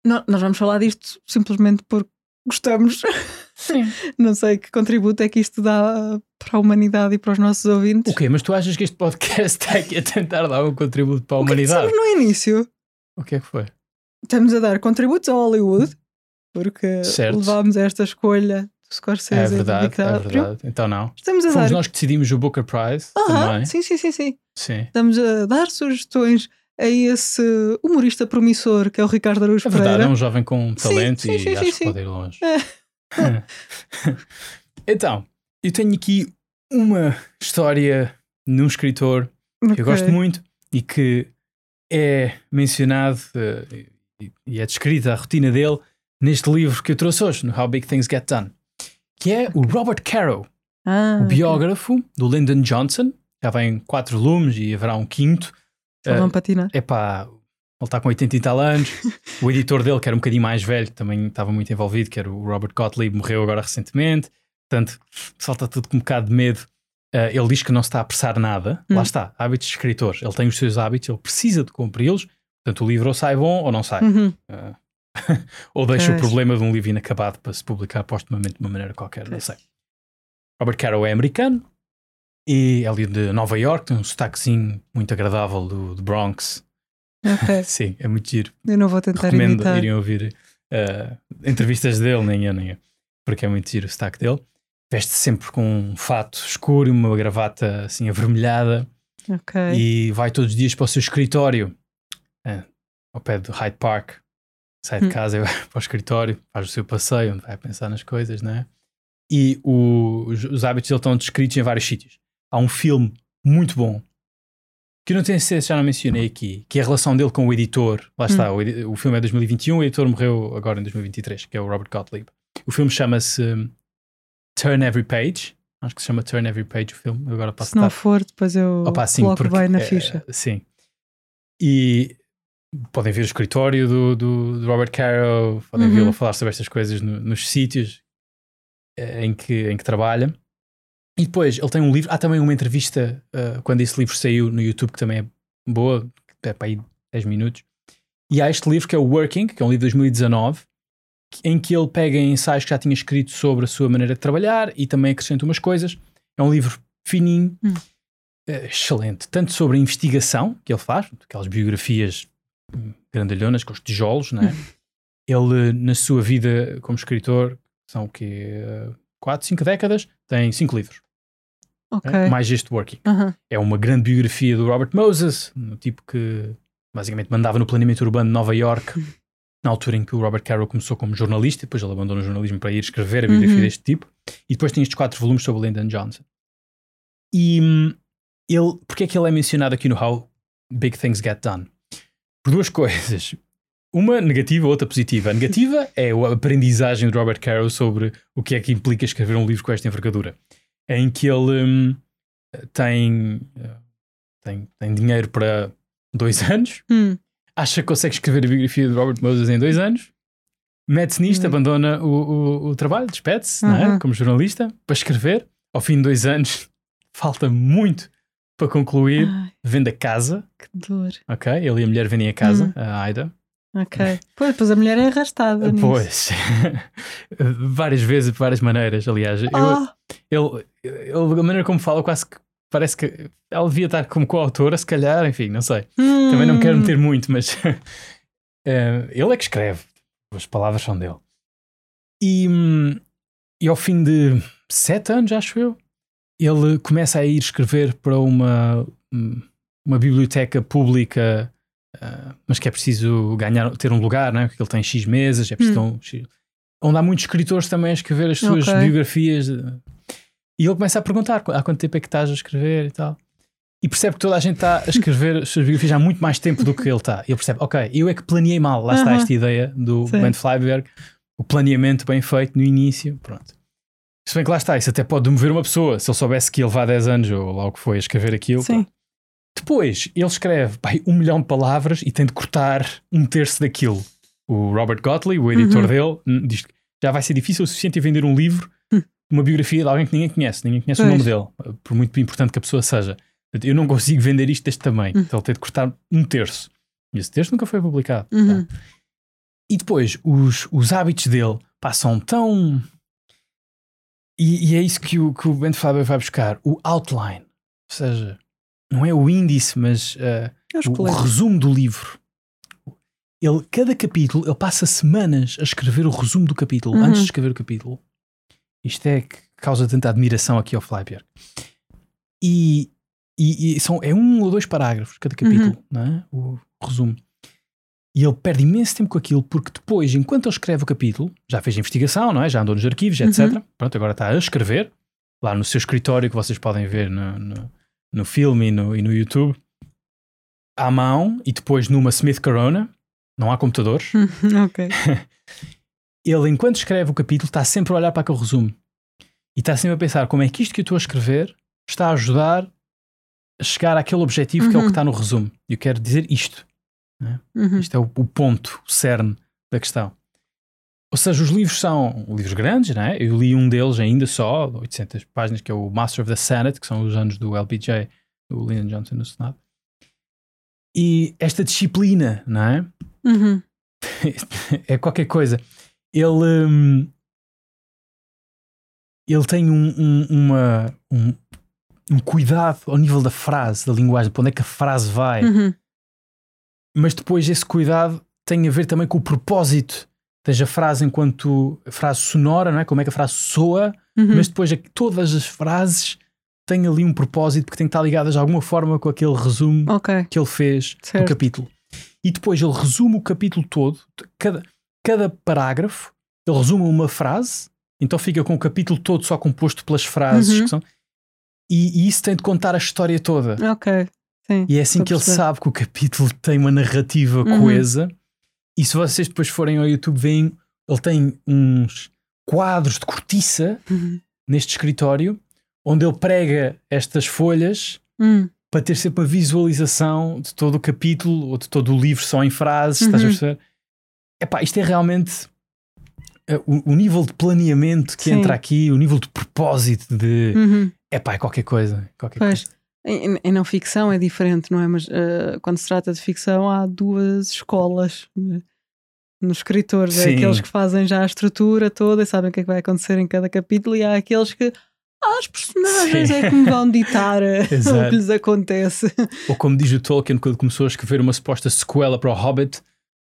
A: Não, nós vamos falar disto simplesmente porque gostamos.
B: Sim.
A: Não sei que contributo é que isto dá para a humanidade e para os nossos ouvintes.
B: O quê? Mas tu achas que este podcast está aqui a tentar dar um contributo para a humanidade?
A: O que no início?
B: O que é que foi?
A: Estamos a dar contributos ao Hollywood, porque certo. levámos esta escolha do Scorsese.
B: É verdade, é verdade. Então não.
A: Estamos a
B: Fomos
A: dar...
B: nós que decidimos o Booker Prize
A: uh -huh.
B: também.
A: Sim, sim, sim, sim.
B: Sim.
A: Estamos a dar sugestões a esse humorista promissor que é o Ricardo Araújo
B: é
A: verdade,
B: Pereira. é um jovem com talento
A: sim, sim,
B: e
A: sim,
B: acho
A: sim,
B: que pode ir longe. É. então, eu tenho aqui uma história num escritor okay. que eu gosto muito e que é mencionado uh, e é descrita a rotina dele neste livro que eu trouxe hoje, no How Big Things Get Done, que é o Robert Caro,
A: ah,
B: o biógrafo okay. do Lyndon Johnson. Já vem quatro lumes e haverá um quinto.
A: Só uh, patinar.
B: É pá, ele está com 80 e tal anos. o editor dele, que era um bocadinho mais velho, também estava muito envolvido, que era o Robert Gottlieb, morreu agora recentemente. Portanto, está tudo com um bocado de medo. Uh, ele diz que não se está a apressar nada. Hum. Lá está, hábitos de escritor. Ele tem os seus hábitos, ele precisa de cumpri-los. Portanto, o livro ou sai bom ou não sai.
A: Uhum.
B: Uh, ou deixa é. o problema de um livro inacabado para se publicar postumamente de uma maneira qualquer, não sei. Robert Caro é americano e é ali de Nova York, tem um sotaquezinho muito agradável do, do Bronx.
A: Okay.
B: Sim, é muito giro.
A: Eu não vou tentar
B: Recomendo
A: imitar.
B: irem ouvir uh, entrevistas dele, nem eu, nem eu, porque é muito giro o sotaque dele. Veste sempre com um fato escuro, uma gravata assim avermelhada
A: okay.
B: e vai todos os dias para o seu escritório uh, ao pé do Hyde Park. sai de
A: Hum.
B: casa e vai para o escritório, faz o seu passeio, onde vai pensar nas coisas, não é? E o- os, os hábitos dele estão descritos em vários sítios. Há um filme muito bom que eu não tenho certeza já não mencionei aqui, que é a relação dele com o editor. Lá está, o, edi- o filme é 2021, o editor morreu agora em 2023, que é o Robert Gottlieb. O filme chama-se hum, Turn Every Page. Acho que se chama Turn Every Page o filme. Eu Agora posso
A: Se não
B: estar
A: for, depois eu
B: Opa, sim,
A: coloco
B: porque,
A: bem na
B: eh,
A: ficha.
B: sim. E podem ver o escritório do, do, do Robert Caro, podem
A: Uhum.
B: vê-lo falar sobre estas coisas no- nos sítios eh, em que, em que trabalha. E depois ele tem um livro, há também uma entrevista eh, quando esse livro saiu no YouTube, que também é boa, é para aí 10 minutos. E há este livro que é o Working, que é um livro de 2019, que- em que ele pega ensaios que já tinha escrito sobre a sua maneira de trabalhar e também acrescenta umas coisas. É um livro fininho,
A: Hum.
B: eh, excelente, tanto sobre a investigação que ele faz, aquelas biografias hum, grandalhonas com os tijolos, não é? ele, na sua vida como escritor, são o quê? 4, 5 décadas, tem 5 livros.
A: Ok.
B: né? Mais este Working. É uma grande biografia do Robert Moses, um tipo que basicamente mandava no planeamento urbano de Nova York, na altura em que o Robert Caro começou como jornalista, depois ele abandonou o jornalismo para ir escrever a biografia
A: Uhum.
B: deste tipo, e depois tem estes quatro volumes sobre Lyndon Johnson. E hum, ele, porque é que ele é mencionado aqui no How Big Things Get Done? Por duas coisas. Uma negativa, outra positiva. A negativa é a aprendizagem de Robert Caro sobre o que é que implica escrever um livro com esta envergadura, em que ele hum, tem, eh, tem, tem dinheiro para dois anos,
A: Hum.
B: acha que consegue escrever a biografia de Robert Moses em dois anos, mete-se nisto,
A: Hum.
B: abandona o, o, o trabalho, despede-se não é?
A: Aham.
B: como jornalista para escrever. Ao fim de dois anos, falta muito para concluir.
A: Ai,
B: Vende a casa,
A: que dor.
B: ok? Ele e a mulher vendem a casa,
A: Hum.
B: a Aida.
A: Ok. Pois, depois a mulher é arrastada.
B: Pois, várias vezes, de várias maneiras. Aliás, eu,
A: Ah,
B: ele, ele, a maneira como fala, quase que parece que ela devia estar como coautora, se calhar, enfim, não sei. Também não quero
A: hum.
B: meter muito, mas eh, ele é que escreve. As palavras são dele. E, hum, e ao fim de sete anos, acho eu, ele começa a ir escrever para uma, hum, uma biblioteca pública, ah, mas que é preciso ganhar, ter um lugar, não é? porque ele tem X mesas, é preciso
A: Hum.
B: um X- onde há muitos escritores também a escrever as suas
A: Ok.
B: biografias. E ele começa a perguntar há quanto tempo é que estás a escrever e tal. E percebe que toda a gente está a escrever as suas biografias há muito mais tempo do que ele está. E ele percebe, ok, eu é que planeei mal. Lá está esta ideia do
A: Sim.
B: Ben Flyberg, o planeamento bem feito no início. Pronto. Se bem que lá está, isso até pode demover uma pessoa. Se ele soubesse que ele vai há 10 anos ou lá o que foi a escrever aquilo.
A: Sim.
B: Depois, ele escreve pai, um milhão de palavras e tem de cortar um terço daquilo. O Robert Gottlieb, o editor
A: Uhum.
B: dele, hum, diz que já vai ser difícil o suficiente em vender um livro. Uma biografia de alguém que ninguém conhece, ninguém conhece o
A: Pois.
B: nome dele, por muito importante que a pessoa seja. Eu não consigo vender isto deste tamanho,
A: Hum.
B: então ele tem de cortar um terço. E esse terço nunca foi publicado.
A: Uhum.
B: tá? E depois, os, os hábitos dele são tão. E, e é isso que o, que o Ben Faber vai buscar: o outline. Ou seja, não é o índice, mas
A: os
B: o, o resumo do livro. Ele, cada capítulo, ele passa semanas a escrever o resumo do capítulo,
A: Uhum.
B: antes de escrever o capítulo. Isto é que causa tanta admiração aqui ao Flyberg. E, e, e são, é um ou dois parágrafos cada capítulo,
A: Uhum.
B: não é? O resumo. E ele perde imenso tempo com aquilo, porque depois, enquanto ele escreve o capítulo, já fez a investigação, não é? Já andou nos arquivos, etc.
A: Uhum.
B: Pronto, agora está a escrever, lá no seu escritório, que vocês podem ver no, no, no filme e no, e no YouTube, à mão, e depois numa Smith Corona, não há computadores.
A: ok.
B: Ele, enquanto escreve o capítulo, está sempre a olhar para aquele resumo. E está sempre a pensar como é que isto que eu estou a escrever está a ajudar a chegar àquele objetivo que é o que
A: Uhum.
B: está no resumo. E eu quero dizer isto.
A: Uhum.
B: Isto é o, o ponto, o cerne da questão. Ou seja, os livros são livros grandes, não é? Eu li um deles ainda só, 800 páginas, que é o Master of the Senate, que são os anos do LBJ, do Lyndon Johnson no Senado. E esta disciplina, não é?
A: Uhum.
B: é qualquer coisa. Ele, hum, ele tem um, um- uma, um, um cuidado ao nível da frase, da linguagem, para onde é que a frase vai.
A: Uhum.
B: Mas depois esse cuidado tem a ver também com o propósito. Seja a frase enquanto frase sonora, não é? Como é que a frase soa,
A: Uhum.
B: mas depois é todas as frases têm ali um propósito porque têm que estar ligadas de alguma forma com aquele resumo
A: Ok.
B: que ele fez
A: Certo.
B: do capítulo. E depois ele resume o capítulo todo. Cada, cada parágrafo ele resume uma frase, então fica com o capítulo todo só composto pelas frases
A: Uhum.
B: que são. E, e isso tem de contar a história toda.
A: Ok. Sim.
B: E é assim que ele sabe que o capítulo tem uma narrativa
A: Uhum.
B: coesa. E se vocês depois forem ao YouTube, veem, ele tem uns quadros de cortiça
A: Uhum.
B: neste escritório, onde ele prega estas folhas
A: Hum,
B: para ter sempre uma visualização de todo o capítulo ou de todo o livro só em frases. Estás a
A: Uhum.
B: perceber? Epá, isto é realmente eh, o, o nível de planeamento que
A: Sim.
B: entra aqui, o nível de propósito de
A: uhum.
B: epá, é qualquer coisa. Qualquer
A: Pois,
B: coisa.
A: em, em não ficção é diferente, não é? Mas eh, quando se trata de ficção há duas escolas né? nos escritores.
B: Sim.
A: É aqueles que fazem já a estrutura toda e sabem o que é que vai acontecer em cada capítulo, e há aqueles que ah, as personagens
B: Sim.
A: é que me vão ditar eh, o que lhes acontece.
B: Ou como diz o Tolkien quando começou a escrever uma suposta sequela para o Hobbit,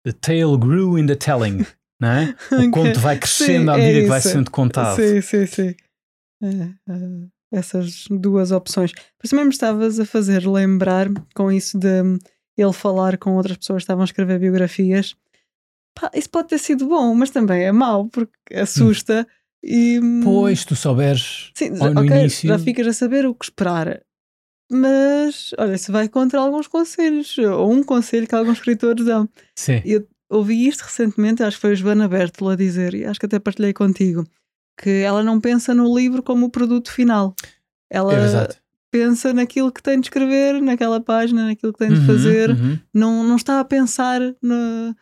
B: The tale grew in the telling. Não é? O
A: Ok.
B: conto vai crescendo
A: Sim,
B: à
A: é
B: medida que vai
A: isso.
B: sendo contado.
A: Sim, sim, sim. É, é, essas duas opções. Mas também me estavas a fazer lembrar com isso de hum, ele falar com outras pessoas que estavam a escrever biografias. Pá, isso pode ter sido bom, mas também é mau, porque assusta e. hum,
B: Pois, tu souberes
A: sim,
B: no início-
A: já ficas a saber o que esperar. Mas, olha, se vai contra alguns conselhos, ou um conselho que alguns escritores dão.
B: Sim.
A: Ouvi isto recentemente, acho que foi a Joana Bertolo a dizer, e acho que até partilhei contigo, que ela não pensa no livro como o produto final. Ela
B: É
A: pensa naquilo que tem de escrever, naquela página, naquilo que tem de
B: Uhum,
A: fazer.
B: uhum.
A: Não, não está a pensar no.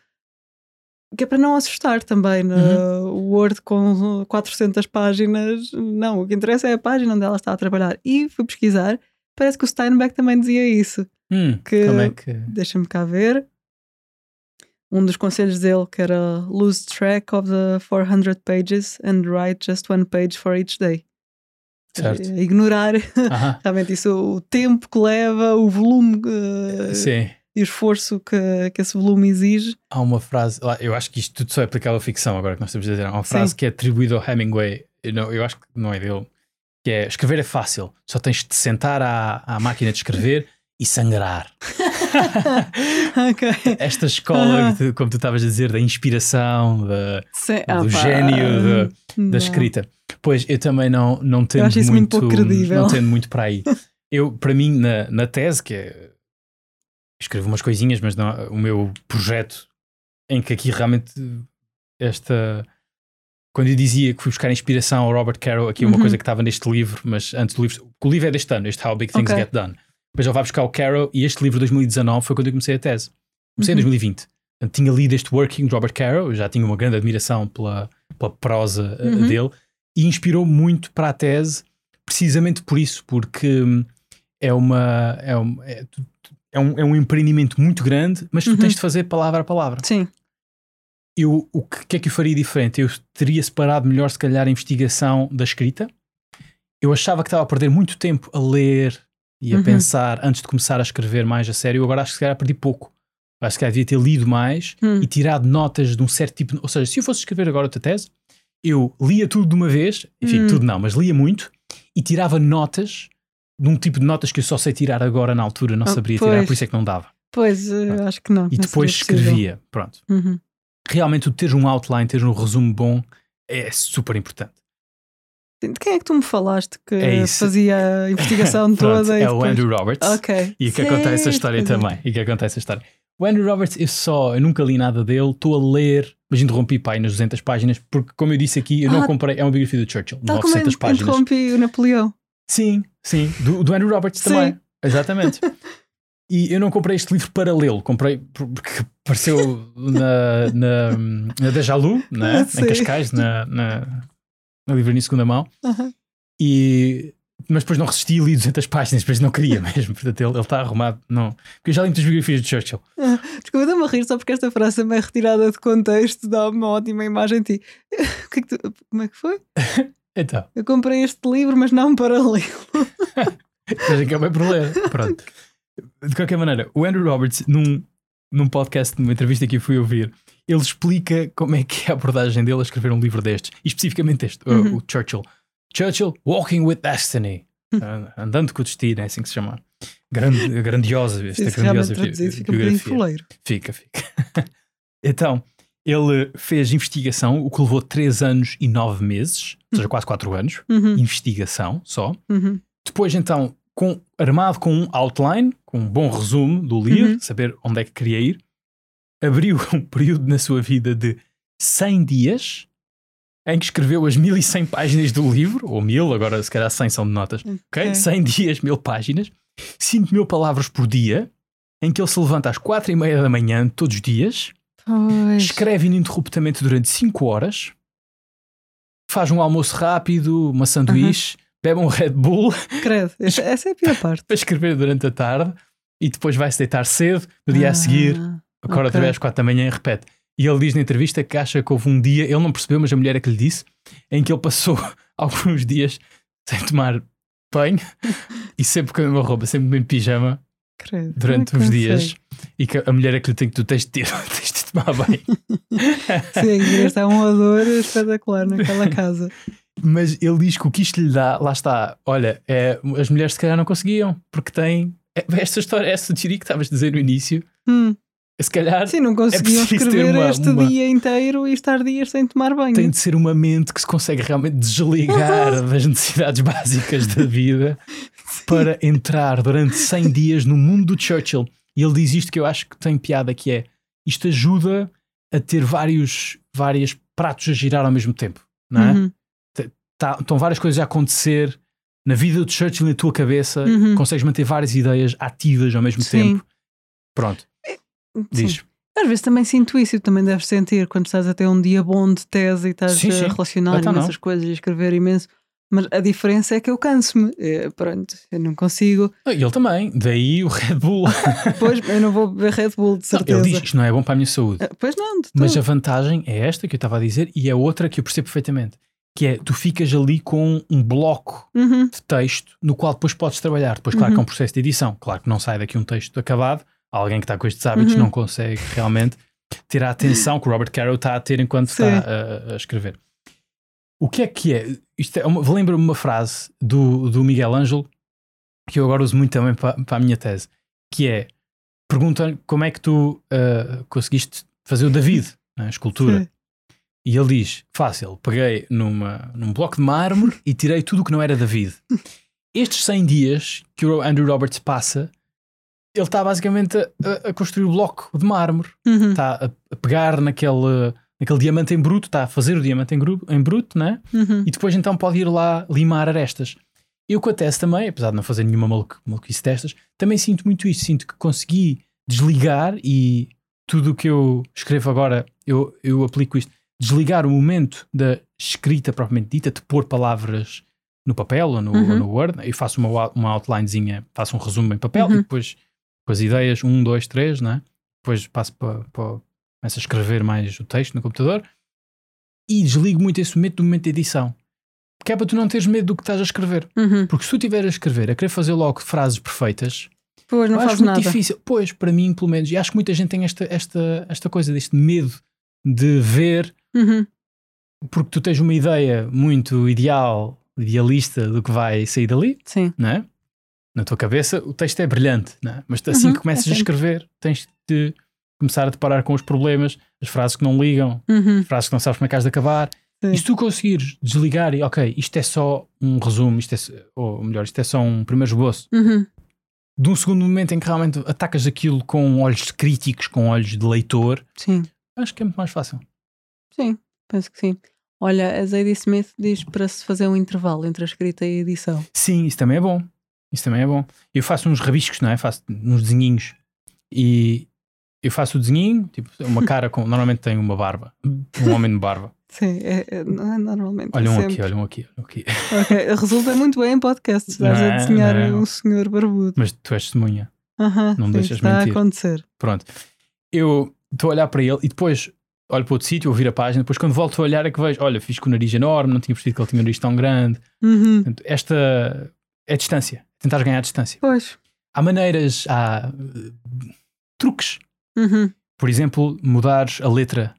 A: Que é para não assustar também. No
B: Uhum.
A: Word com 400 páginas. Não, o que interessa é a página onde ela está a trabalhar. E fui pesquisar, parece que o Steinbeck também dizia isso.
B: Hum,
A: Que-
B: Como é que.
A: Deixa-me cá ver. Um dos conselhos dele que era lose track of the 400 pages and write just one page for each day.
B: Certo.
A: É Ignorar realmente isso, o tempo que leva, o volume eh,
B: Sim.
A: e o esforço que, que esse volume exige.
B: Há uma frase, eu acho que isto tudo só é aplicável à ficção, agora que nós estamos a dizer. Há uma
A: Sim.
B: frase que é atribuída ao Hemingway, eu, não, eu acho que não é dele, que é escrever é fácil, só tens de te sentar à, à máquina de escrever e sangrar.
A: ok.
B: Esta escola, de- como tu estavas a dizer, da inspiração, da, do gênio da- da
A: não.
B: escrita. Pois eu também não, não tendo
A: acho isso muito
B: muito, não tendo muito para aí. Eu, para mim, na, na tese, que é escrevo umas coisinhas, mas não, o meu projeto em que aqui realmente esta quando eu dizia que fui buscar inspiração ao Robert Caro, aqui é uma
A: Uhum.
B: coisa que estava neste livro, mas antes do livro, o livro é deste ano, este How Big Things
A: Ok.
B: Get Done. Mas ele vai buscar o Caro e este livro de 2019 foi quando eu comecei a tese. Comecei
A: Uhum.
B: em 2020. Portanto, tinha lido este Working de Robert Caro, eu já tinha uma grande admiração pela, pela prosa uh,
A: Uhum.
B: dele e inspirou muito para a tese, precisamente por isso, porque hum, é uma é um, é, é um, é um empreendimento muito grande, mas tu
A: Uhum.
B: tens de fazer palavra a palavra.
A: Sim,
B: Eu, o que, que é que eu faria diferente? Eu teria separado melhor, se calhar, a investigação da escrita. Eu achava que estava a perder muito tempo a ler e a
A: Uhum.
B: pensar antes de começar a escrever mais a sério. Eu agora acho que se calhar perdi pouco. Acho que devia ter lido mais
A: Hum.
B: e tirado notas de um certo tipo. de- Ou seja, se eu fosse escrever agora outra tese, eu lia tudo de uma vez, enfim,
A: Hum.
B: tudo não, mas lia muito e tirava notas de um tipo de notas que eu só sei tirar agora na altura, não
A: Ah,
B: saberia tirar,
A: pois.
B: por isso é que não dava.
A: pois eh, acho que não.
B: E
A: não
B: depois escrevia. Pronto
A: Uhum.
B: Realmente o ter um outline, ter um resumo bom é super importante.
A: De quem é que tu me falaste que
B: É
A: fazia a investigação
B: Pronto,
A: toda? e
B: é o
A: depois-
B: Andrew Roberts.
A: Ok.
B: E que acontece a história
A: é.
B: também. E que acontece a história. O Andrew Roberts, eu só, eu nunca li nada dele, estou a ler, mas interrompi pai nas 200 páginas, porque como eu disse aqui, eu não
A: Ah,
B: comprei, é uma biografia do Churchill,
A: Tal como
B: 900
A: eu
B: páginas.
A: interrompi o Napoleão.
B: Sim, sim, do, do Andrew Roberts também. Exatamente. E eu não comprei este livro para lê-lo, comprei por- porque apareceu na, na, na Dejalu, né?
A: Sim.
B: em Cascais, na, na, na livraria segunda mão. E, mas depois não resisti e li 200 páginas, depois não queria mesmo. Portanto, ele, está arrumado. Não. Porque eu já li muitas biografias de Churchill.
A: Desculpa, dá-me a rir só porque esta frase também é retirada de contexto, dá uma ótima imagem de ti. Que é que tu- como é que foi?
B: Então,
A: Eu comprei este livro, mas não para ler.
B: depois acabei por ler. Pronto. De qualquer maneira, o Andrew Roberts, num, num podcast, numa entrevista que eu fui ouvir, ele explica como é que é a abordagem dele a escrever um livro destes. E especificamente este, o-
A: Uhum.
B: o Churchill. Churchill, Walking with Destiny. Ah, Andando com o destino, é assim que se chama. Grande, grandiosa, esta
A: Isso
B: grandiosa bi-
A: fica um
B: biografia. Fica, fica. então, Ele fez investigação, o que levou 3 anos e 9 meses, ou seja, quase 4 anos.
A: Uhum,
B: Investigação só.
A: uhum,
B: Depois, então, com, armado com um outline, com um bom resumo do livro,
A: Uhum.
B: saber onde é que queria ir, abriu um período na sua vida de 100 dias em que escreveu as 1100 páginas do livro, ou 1000, agora se calhar 100 são de notas, ok?
A: Ok.
B: 100 dias, 1000 páginas, 5 mil palavras por dia, em que ele se levanta às 4 e meia da manhã todos os dias,
A: Pois.
B: escreve ininterruptamente durante 5 horas, faz um almoço rápido, uma sanduíche, bebe um Red Bull
A: Credo. Essa, é a pior parte.
B: para escrever durante a tarde e depois vai se deitar cedo, no dia a seguir
A: Ah,
B: acorda outra
A: ok.
B: vez às 4 da manhã e repete. E ele diz na entrevista que acha que houve um dia, ele não percebeu, mas a mulher é que lhe disse, em que ele passou alguns dias sem tomar banho e sempre com a mesma roupa, sempre em pijama
A: credo.
B: durante
A: é
B: uns
A: que
B: dias. E que a mulher é que lhe tem que tu tens de, ter, tomar
A: consegue? Sim, está um odor espetacular naquela casa.
B: Mas ele diz que o que isto lhe dá, lá está, olha, é, as mulheres se calhar não conseguiam, porque têm é, esta história, essa teoria que estavas a dizer no início,
A: Hum,
B: se calhar
A: Sim, não conseguiam
B: É preciso ter
A: escrever
B: uma-
A: este
B: uma-
A: dia inteiro e estar dias sem tomar banho.
B: tem de ser uma mente que se consegue realmente desligar das necessidades básicas da vida para entrar durante 100 dias no mundo do Churchill. E ele diz isto que eu acho que tem piada, que é isto ajuda a ter vários, vários pratos a girar ao mesmo tempo, não é?
A: Uhum,
B: Tá- estão várias coisas a acontecer na vida do Churchill na tua cabeça,
A: Uhum.
B: consegues manter várias ideias ativas ao mesmo
A: Sim.
B: tempo. Pronto,
A: sim.
B: diz.
A: Às vezes também sinto isso e também deves sentir quando estás a ter um dia bom de tese e estás
B: Sim, sim.
A: a relacionar
B: Então não.
A: imensas coisas e a escrever imenso. Mas a diferença é que eu canso-me. É, pronto, eu não consigo.
B: Ah, Ele também, daí o Red Bull.
A: Depois eu não vou beber Red Bull, de
B: Não,
A: certeza.
B: ele diz isto não é bom para a minha saúde.
A: Ah, Pois não,
B: Mas a vantagem é esta que eu estava a dizer e é outra que eu percebo perfeitamente. Que é, tu ficas ali com um bloco
A: Uhum,
B: de texto no qual depois podes trabalhar. Depois, claro
A: Uhum.
B: que é um processo de edição. Claro que não sai daqui um texto acabado. Alguém que está com estes hábitos
A: Uhum.
B: não consegue realmente ter a atenção que o Robert Caro está a ter enquanto
A: Sim.
B: está a, a escrever. O que é que é? Isto é uma, lembra-me uma frase do, do Miguel Ângelo que eu agora uso muito também para, para a minha tese, que é perguntam como é que tu ah, conseguiste fazer o David, né, a escultura.
A: Sim.
B: E ele diz: fácil, peguei numa, num bloco de mármore e tirei tudo o que não era David. Estes 100 dias que o Andrew Roberts passa, ele está basicamente a, a- a construir o bloco de mármore,
A: uhum,
B: está a, a pegar naquele, naquele diamante em bruto, está a fazer o diamante em, gru- em bruto, né?
A: uhum.
B: e depois então pode ir lá limar arestas. Eu com a tese também, apesar de não fazer nenhuma maluc- maluquice destas, também sinto muito isso. Sinto que consegui desligar e tudo o que eu escrevo agora, eu, eu aplico isto. Desligar o momento da escrita propriamente dita, de pôr palavras no papel ou no,
A: Uhum.
B: ou no Word. Eu faço uma, uma outlinezinha, faço um resumo em papel
A: Uhum.
B: e depois com as ideias, um, dois, três, né? depois passo para, para começo a escrever mais o texto no computador e desligo muito esse momento do momento de edição. Que é para tu não teres medo do que estás a escrever.
A: Uhum.
B: Porque se tu estiver a escrever, a querer fazer logo frases perfeitas,
A: Pois não
B: acho muito
A: nada.
B: difícil. Pois, para mim, pelo menos, e acho que muita gente tem esta, esta, esta coisa, deste medo de ver,
A: Uhum,
B: porque tu tens uma ideia muito ideal, idealista do que vai sair dali,
A: Sim.
B: não é? Na tua cabeça, o texto é brilhante, não é? Mas assim
A: Uhum,
B: que começas
A: é
B: a escrever, tens de começar a deparar com os problemas, as frases que não ligam,
A: Uhum,
B: frases que não sabes como é que has de acabar.
A: Sim.
B: E se tu conseguires desligar e, ok, isto é só um resumo, isto é, ou melhor, isto é só um primeiro esboço,
A: uhum.
B: de um segundo momento em que realmente atacas aquilo com olhos críticos, com olhos de leitor,
A: Sim.
B: acho que é muito mais fácil.
A: Sim, penso que sim. Olha, a Zadie Smith diz para se fazer um intervalo entre a escrita e a edição.
B: Sim, isso também é bom. Isso também é bom. Eu faço uns rabiscos, não é? Faço uns desenhinhos. E eu faço o desenhinho, tipo, uma cara com. Normalmente tem uma barba. Um homem de barba.
A: Sim, é, é- é normalmente.
B: Olha
A: é sempre.
B: aqui, olha um aqui, olha um aqui.
A: Ok, Resulta muito bem em podcasts. Estás
B: Não
A: a
B: é,
A: desenhar
B: não é.
A: um senhor barbudo.
B: Mas tu és testemunha.
A: Aham,
B: não
A: sim,
B: deixas
A: está
B: mentir.
A: a acontecer.
B: Pronto. Eu estou a olhar para ele e depois olho para outro sítio, ouvir a página. Depois, quando volto a olhar, é que vejo: olha, fiz com o nariz enorme, não tinha percebido que ele tinha um nariz tão grande.
A: Uhum.
B: Portanto, esta é distância. Tentar ganhar distância.
A: Pois.
B: Há maneiras, há uh, truques.
A: Uhum.
B: Por exemplo, mudares a letra.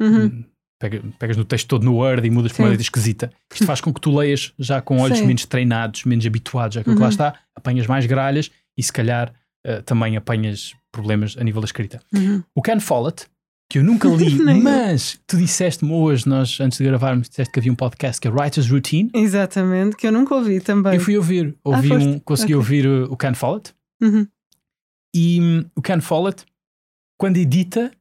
A: Uhum.
B: Pega- pegas no texto todo no Word e mudas para uma letra esquisita. Isto faz com que tu leias já com olhos
A: Sim.
B: menos treinados, menos habituados àquilo que lá
A: Uhum.
B: está, apanhas mais gralhas e se calhar uh, também apanhas problemas a nível da escrita.
A: Uhum.
B: O Ken Follett, que eu nunca li, mas tu disseste-me hoje, nós antes de gravarmos, disseste que havia um podcast que é Writer's Routine.
A: Exatamente, que eu nunca ouvi também.
B: Eu fui ouvir, ouvi
A: foste?
B: um, consegui
A: Ok.
B: ouvir uh, o Ken Follett
A: Uhum.
B: e hum, o Ken Follett, quando edita,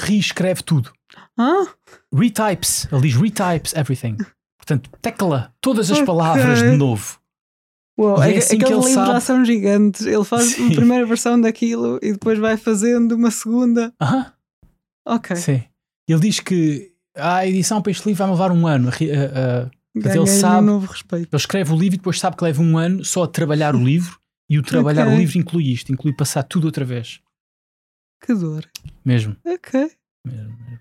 B: reescreve tudo.
A: Ah,
B: Retypes, ele diz retypes everything. Portanto, tecla todas as
A: Ok.
B: palavras de novo.
A: uau,
B: E é
A: é-
B: assim ele
A: livro
B: sabe.
A: gigantes. Ele faz
B: Sim.
A: uma primeira versão daquilo e depois vai fazendo uma segunda.
B: Aham,
A: Ok,
B: sim. Ele diz que a edição para este livro vai levar um ano. a- Mas ele sabe-
A: um novo respeito.
B: Ele escreve o livro e depois sabe que leva um ano só a trabalhar o livro e o trabalhar
A: Ok.
B: o livro inclui isto, inclui passar tudo outra vez.
A: Que dor.
B: Mesmo.
A: Ok,
B: mesmo, mesmo.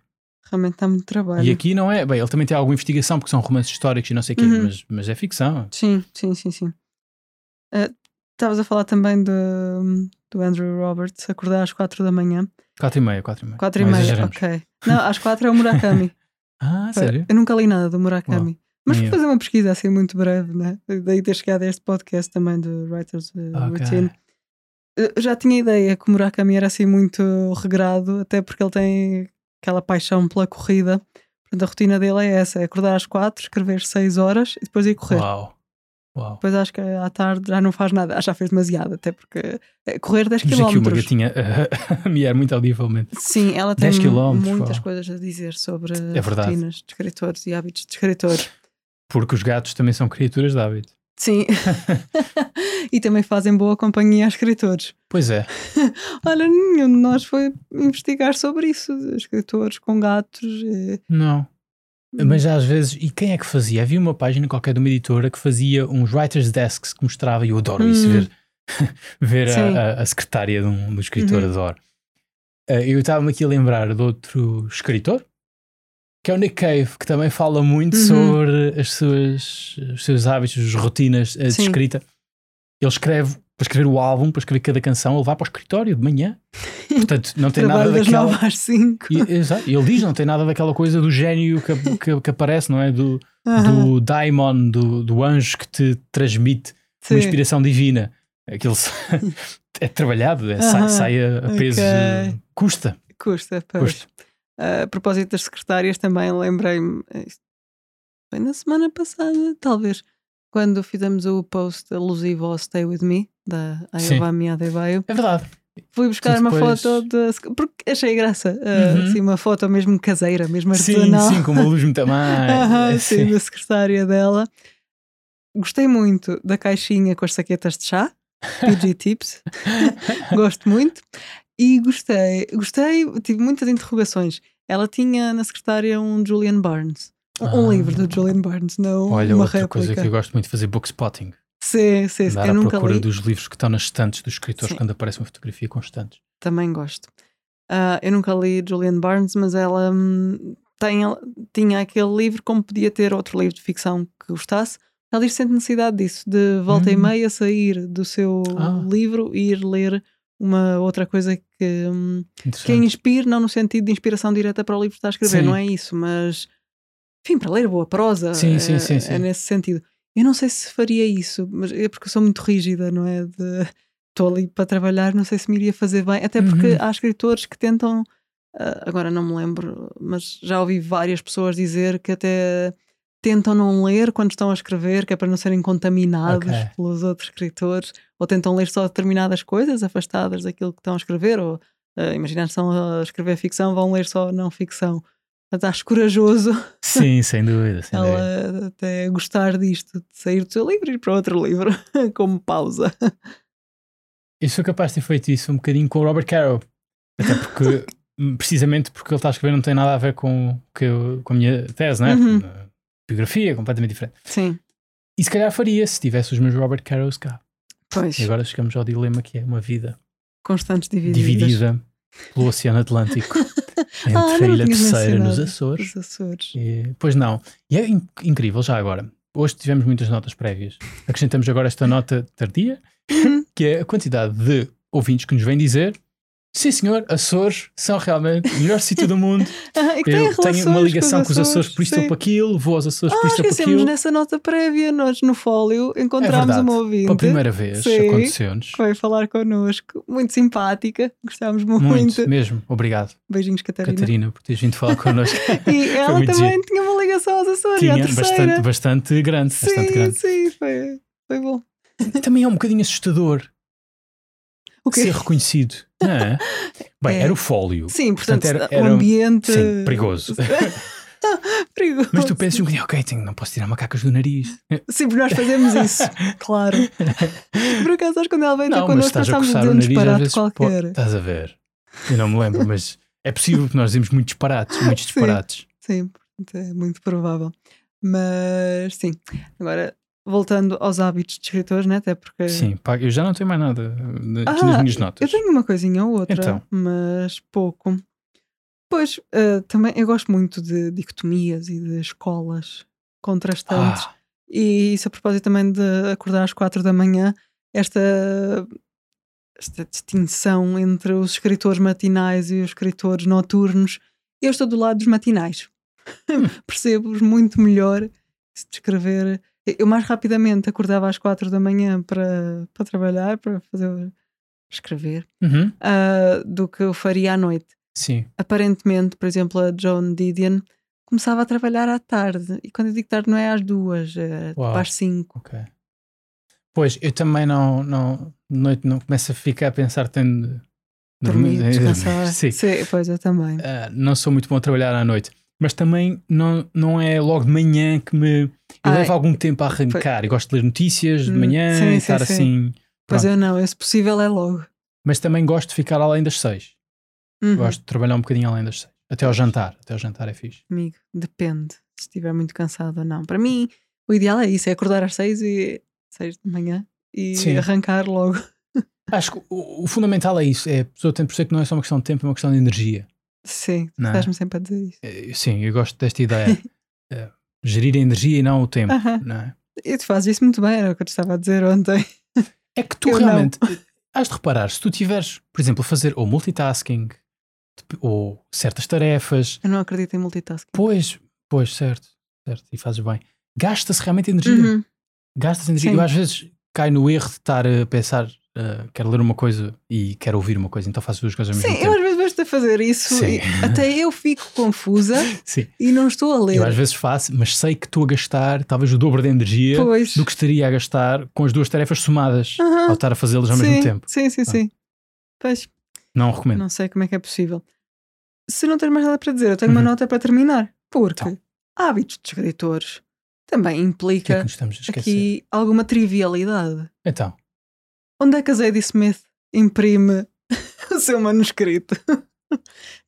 A: realmente está muito trabalho.
B: E aqui não é. Bem, ele também tem alguma investigação porque são romances históricos e não sei o quê,
A: Uhum.
B: mas, mas é ficção.
A: Sim, sim, sim, sim. Ah, Estavas a falar também do, do Andrew Roberts, acordar às quatro da manhã.
B: 4 e meia, 4 e meia.
A: Quatro e meia,
B: exageramos.
A: ok. Não, às quatro é o Murakami.
B: Ah, sério?
A: Eu nunca li nada do Murakami. Mas
B: nem
A: fui
B: eu.
A: fazer uma pesquisa assim muito breve, né? Daí ter chegado a este podcast também do Writers uh,
B: Ok.
A: Routine. Eu já tinha ideia que o Murakami era assim muito regrado, até porque ele tem aquela paixão pela corrida. Portanto, a rotina dele é essa: é acordar às quatro, escrever seis horas e depois ir correr.
B: Uau. Uau.
A: Depois acho que à tarde já não faz nada. Já fez demasiado, até porque é, correr 10
B: Temos aqui uma
A: km.
B: gatinha a miar muito audivelmente.
A: Sim, ela tem
B: 10 quilómetros,
A: muitas
B: uau.
A: coisas a dizer sobre
B: É
A: rotinas de escritores e hábitos de escritores.
B: Porque os gatos também são criaturas de hábito.
A: Sim. e também fazem boa companhia a escritores.
B: Pois é.
A: Olha, nenhum de nós foi investigar sobre isso, escritores com gatos. eh,
B: Não. Mas já às vezes, e quem é que fazia? Havia uma página qualquer de uma editora que fazia uns writers' desks que mostrava, e eu adoro isso,
A: Hum.
B: ver, ver
A: Sim.
B: a, a- a secretária de um, do escritor,
A: Uhum.
B: adoro. Eh, eu estava-me aqui a lembrar de outro escritor, que é o Nick Cave, que também fala muito
A: Uhum.
B: sobre as suas, os seus hábitos, as rotinas de
A: Sim.
B: escrita. Ele escreve, para escrever o álbum, para escrever cada canção, ele vai para o escritório de manhã. Portanto, não tem nada
A: das
B: daquela...
A: 9 às 5.
B: E, exato, ele diz, não tem nada daquela coisa do gênio que, que, que aparece, não é? Do, do daimon, do, do anjo que te transmite uma inspiração divina. Aquilo é trabalhado, é, sai,
A: Aham,
B: sai a, a peso.
A: ok.
B: Custa,
A: Custa, pois.
B: custa.
A: Ah, a propósito das secretárias, também lembrei-me. eh, Foi na semana passada, talvez, quando fizemos o post alusivo ao Stay With Me, da
B: Sim.
A: Ayovami Adebayo.
B: É verdade.
A: Fui buscar
B: Tu
A: uma
B: depois-
A: foto de. Porque achei graça. ah,
B: Uhum.
A: assim, uma foto mesmo caseira, mesmo
B: Sim,
A: artesanal.
B: sim, com uma luz muito mais.
A: Aham,
B: é,
A: sim, da secretária dela. Gostei muito da caixinha com as saquetas de chá, PG Tips. Gosto muito. E gostei, gostei, tive muitas interrogações. Ela tinha na secretária um Julian Barnes. Um, um
B: Ah.
A: livro do Julian Barnes, não
B: Olha,
A: uma
B: outra
A: réplica.
B: coisa que eu gosto muito de fazer book spotting.
A: Sim, sim, sim.
B: Andar
A: Eu
B: à procura
A: li.
B: dos livros que estão nas estantes dos escritores
A: Sim.
B: quando aparece uma fotografia constante.
A: Também gosto. Ah, eu nunca li Julian Barnes, mas ela hum, tem, tinha aquele livro como podia ter outro livro de ficção que gostasse. Ela diz que sente necessidade disso, de volta e
B: Hum.
A: meia sair do seu
B: Ah.
A: livro e ir ler uma outra coisa que, hum, que inspire, não no sentido de inspiração direta para o livro que está a escrever,
B: Sim.
A: não é isso, mas enfim, para ler boa prosa,
B: Sim, sim,
A: é,
B: sim, sim.
A: é nesse sentido. Eu não sei se faria isso, mas é porque eu sou muito rígida, não é? De estou ali para trabalhar, não sei se me iria fazer bem, até porque
B: Uhum.
A: há escritores que tentam, ah, agora não me lembro, mas já ouvi várias pessoas dizer que até tentam não ler quando estão a escrever, que é para não serem contaminados
B: Ok.
A: pelos outros escritores, ou tentam ler só determinadas coisas afastadas daquilo que estão a escrever, ou uh, imaginar que estão a escrever ficção, vão ler só não ficção. Portanto, acho corajoso
B: Sim, sem dúvida. Sem dúvida.
A: ela até gostar disto, de sair do seu livro e ir para outro livro, como pausa.
B: Eu sou capaz de ter feito isso um bocadinho com o Robert Caro. Até porque, precisamente porque ele está a escrever, não tem nada a ver com, que eu- com a minha tese, não é?
A: Uhum.
B: Biografia completamente diferente.
A: Sim,
B: E se calhar faria se tivesse os meus Robert Caros cá.
A: pois,
B: E agora chegamos ao dilema que é uma vida
A: constantes divididas.
B: dividida pelo Oceano Atlântico entre
A: Ah,
B: a Ilha Terceira nos. Açores.
A: Os Açores.
B: E, pois não. E é in- incrível já agora. Hoje tivemos muitas notas prévias. Acrescentamos agora esta nota tardia, que é a quantidade de ouvintes que nos vêm dizer sim senhor, Açores são realmente o melhor sítio do mundo.
A: Ah,
B: Eu tenho uma ligação com os Açores, por isto ou para aquilo, vou aos Açores, por
A: Ah,
B: isto ou para aquilo.
A: nessa nota prévia. Nós no Fólio
B: É
A: encontramos
B: verdade.
A: uma ouvinte
B: Pela primeira vez aconteceu-nos.
A: veio falar connosco. Muito simpática. Gostámos muito.
B: Muito, mesmo. Obrigado,
A: Beijinhos, Catarina.
B: Catarina, por teres vindo falar connosco.
A: E ela também
B: giro.
A: tinha uma ligação aos Açores. à
B: Tinha bastante, bastante grande.
A: sim,
B: Bastante grande.
A: sim, foi, foi bom.
B: E também é um bocadinho assustador
A: O quê?
B: ser reconhecido. Não é? Bem,
A: É.
B: era o fólio.
A: Sim, portanto,
B: Portanto, era-
A: o
B: era um-
A: ambiente.
B: Sim, perigoso.
A: perigoso.
B: Mas tu pensas um bocadinho, ok, tenho, não posso tirar macacas do nariz.
A: Sim, porque nós fazemos isso, claro. Por acaso, sabes, quando ela veio
B: estás a
A: nós dizer
B: o
A: um disparate
B: vezes. pô,
A: qualquer.
B: estás a ver? Eu não me lembro, mas é possível que nós dizemos muitos disparates, muitos
A: Sim.
B: disparates.
A: Sim, portanto, é muito provável. Mas sim, agora voltando aos hábitos de escritores, né? até porque
B: Sim, pá, eu já não tenho mais nada
A: Ah,
B: nas minhas
A: eu
B: notas.
A: tenho uma coisinha ou outra,
B: Então.
A: mas pouco. Pois, eh, também eu gosto muito de dicotomias e de escolas contrastantes.
B: Ah,
A: E isso a propósito também de acordar às quatro da manhã, esta, esta distinção entre os escritores matinais e os escritores noturnos. Eu estou do lado dos matinais. Percebo-os muito melhor se descrever. Eu mais rapidamente acordava às quatro da manhã para, para trabalhar, para fazer escrever,
B: uhum,
A: ah, do que eu faria à noite
B: Sim,
A: aparentemente, por exemplo, a Joan Didion começava a trabalhar à tarde. E quando eu digo tarde, não é às duas, é tipo às cinco.
B: Pois, eu também não, não, de noite não começo a ficar a pensar tendo de
A: Dormir, descansar.
B: Sim.
A: pois eu também.
B: Ah, não sou muito bom a trabalhar à noite. Mas também não, não é logo de manhã que me. Eu levo algum tempo a arrancar e gosto de ler notícias de
A: Hum,
B: manhã
A: sim,
B: e estar
A: sim.
B: assim.
A: Pois
B: pronto.
A: eu não, esse possível é logo.
B: Mas também gosto de ficar além das seis.
A: Uhum.
B: Gosto de trabalhar um bocadinho além das seis. Até ao jantar. Até ao jantar é fixe.
A: Amigo, depende se estiver muito cansado ou não. Para mim, o ideal é isso: é acordar às seis e seis de manhã e
B: Sim.
A: arrancar logo.
B: Acho que o, o fundamental é isso. É a pessoa tem de perceber que não é só uma questão de tempo, é uma questão de energia.
A: Sim,
B: é?
A: estás-me sempre a dizer isso.
B: Eh, Sim, eu gosto desta ideia. Eh, gerir a energia e não o tempo.
A: Aham.
B: Não é?
A: E tu fazes isso muito bem, era o que eu te estava a dizer ontem.
B: É que tu
A: Eu
B: realmente eh, has de reparar, se tu tiveres, por exemplo, a fazer ou multitasking ou certas tarefas,
A: Eu não acredito em multitasking.
B: pois, pois, certo, certo, e fazes bem, gasta-se realmente energia.
A: Uhum.
B: Gasta-se energia.
A: Sim.
B: Eu às vezes caio no erro de estar a pensar, eh, quero ler uma coisa e quero ouvir uma coisa, então faço duas coisas ao
A: Sim,
B: mesmo
A: eu às
B: tempo.
A: vezes vejo-te a fazer isso
B: Sim.
A: e até eu fico confusa
B: Sim,
A: e não estou a ler.
B: eu às vezes faço, mas sei que estou a gastar talvez o dobro de energia
A: Pois.
B: do que estaria a gastar com as duas tarefas somadas
A: Aham.
B: ao estar a fazê-las ao
A: sim,
B: mesmo tempo.
A: Sim, sim,
B: Ah.
A: sim. Pois,
B: Não recomendo.
A: não sei como é que é possível. Se não tens mais nada para dizer, eu tenho uma
B: Uhum.
A: nota para terminar. Porque
B: Então.
A: hábitos de escritores também
B: O que é que
A: implica aqui alguma trivialidade.
B: Então,
A: Onde é que a Zadie Smith imprime o seu manuscrito?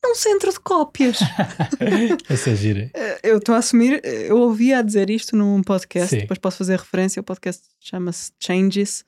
A: Num centro de cópias.
B: essa é gira.
A: Eh, Eu estou a assumir, eh, eu ouvia a dizer isto num podcast,
B: Sim.
A: depois posso fazer referência. O podcast chama-se Changes.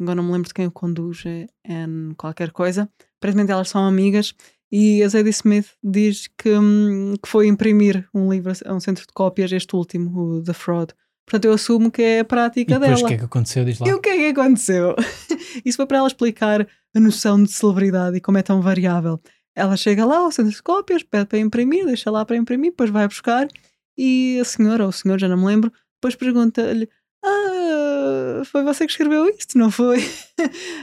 A: Agora não me lembro de quem o conduz, é Anne qualquer coisa. Aparentemente elas são amigas e a Zadie Smith diz que, hum, que foi imprimir um livro a um centro de cópias, este último, o The Fraud. Portanto, eu assumo que é a
B: E
A: prática
B: depois
A: dela.
B: o que é que aconteceu? Diz lá.
A: E o que é que aconteceu? Isso foi para ela explicar a noção de celebridade e como é tão variável. Ela chega lá de cópias, pede para imprimir, deixa lá para imprimir, depois vai buscar e a senhora, ou o senhor, já não me lembro, depois pergunta-lhe: Ah, foi você que escreveu isto, não foi?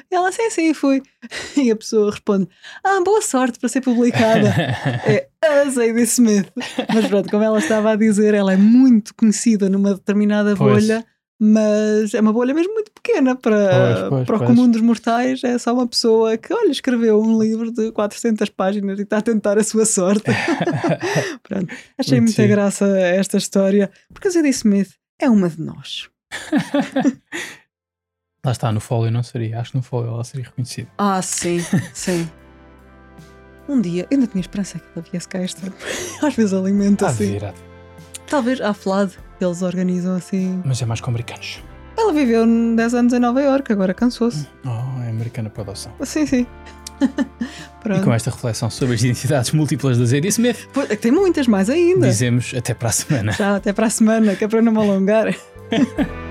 A: E ela, sim, sim, fui. E a pessoa responde: Ah, boa sorte para ser publicada. É a Zadie Smith. Mas pronto, como ela estava a dizer, ela é muito conhecida numa determinada
B: Pois.
A: bolha, mas é uma bolha mesmo muito pequena para,
B: Pois, pois,
A: para o comum dos mortais. É só uma pessoa que, olha, escreveu um livro de 400 páginas e está a tentar a sua sorte. pronto, achei
B: Muito
A: muita
B: giro.
A: graça esta história, porque a Zadie Smith é uma de nós.
B: Lá está, no folio não seria. Acho que no folio ela seria reconhecida.
A: Ah, sim, sim. Um dia, eu ainda tinha esperança que ela viesse cá este ano. Às vezes alimenta assim.
B: virado.
A: Talvez à FLAD, eles organizam assim.
B: Mas é mais com americanos.
A: Ela viveu 10 anos em Nova Iorque, agora cansou-se.
B: Oh, é americana por adoção.
A: Sim, sim.
B: E com esta reflexão sobre as identidades múltiplas da Zadie Smith,
A: Pô, é Tem muitas mais ainda.
B: dizemos até para a semana.
A: Já até para a semana, que é para não me alongar.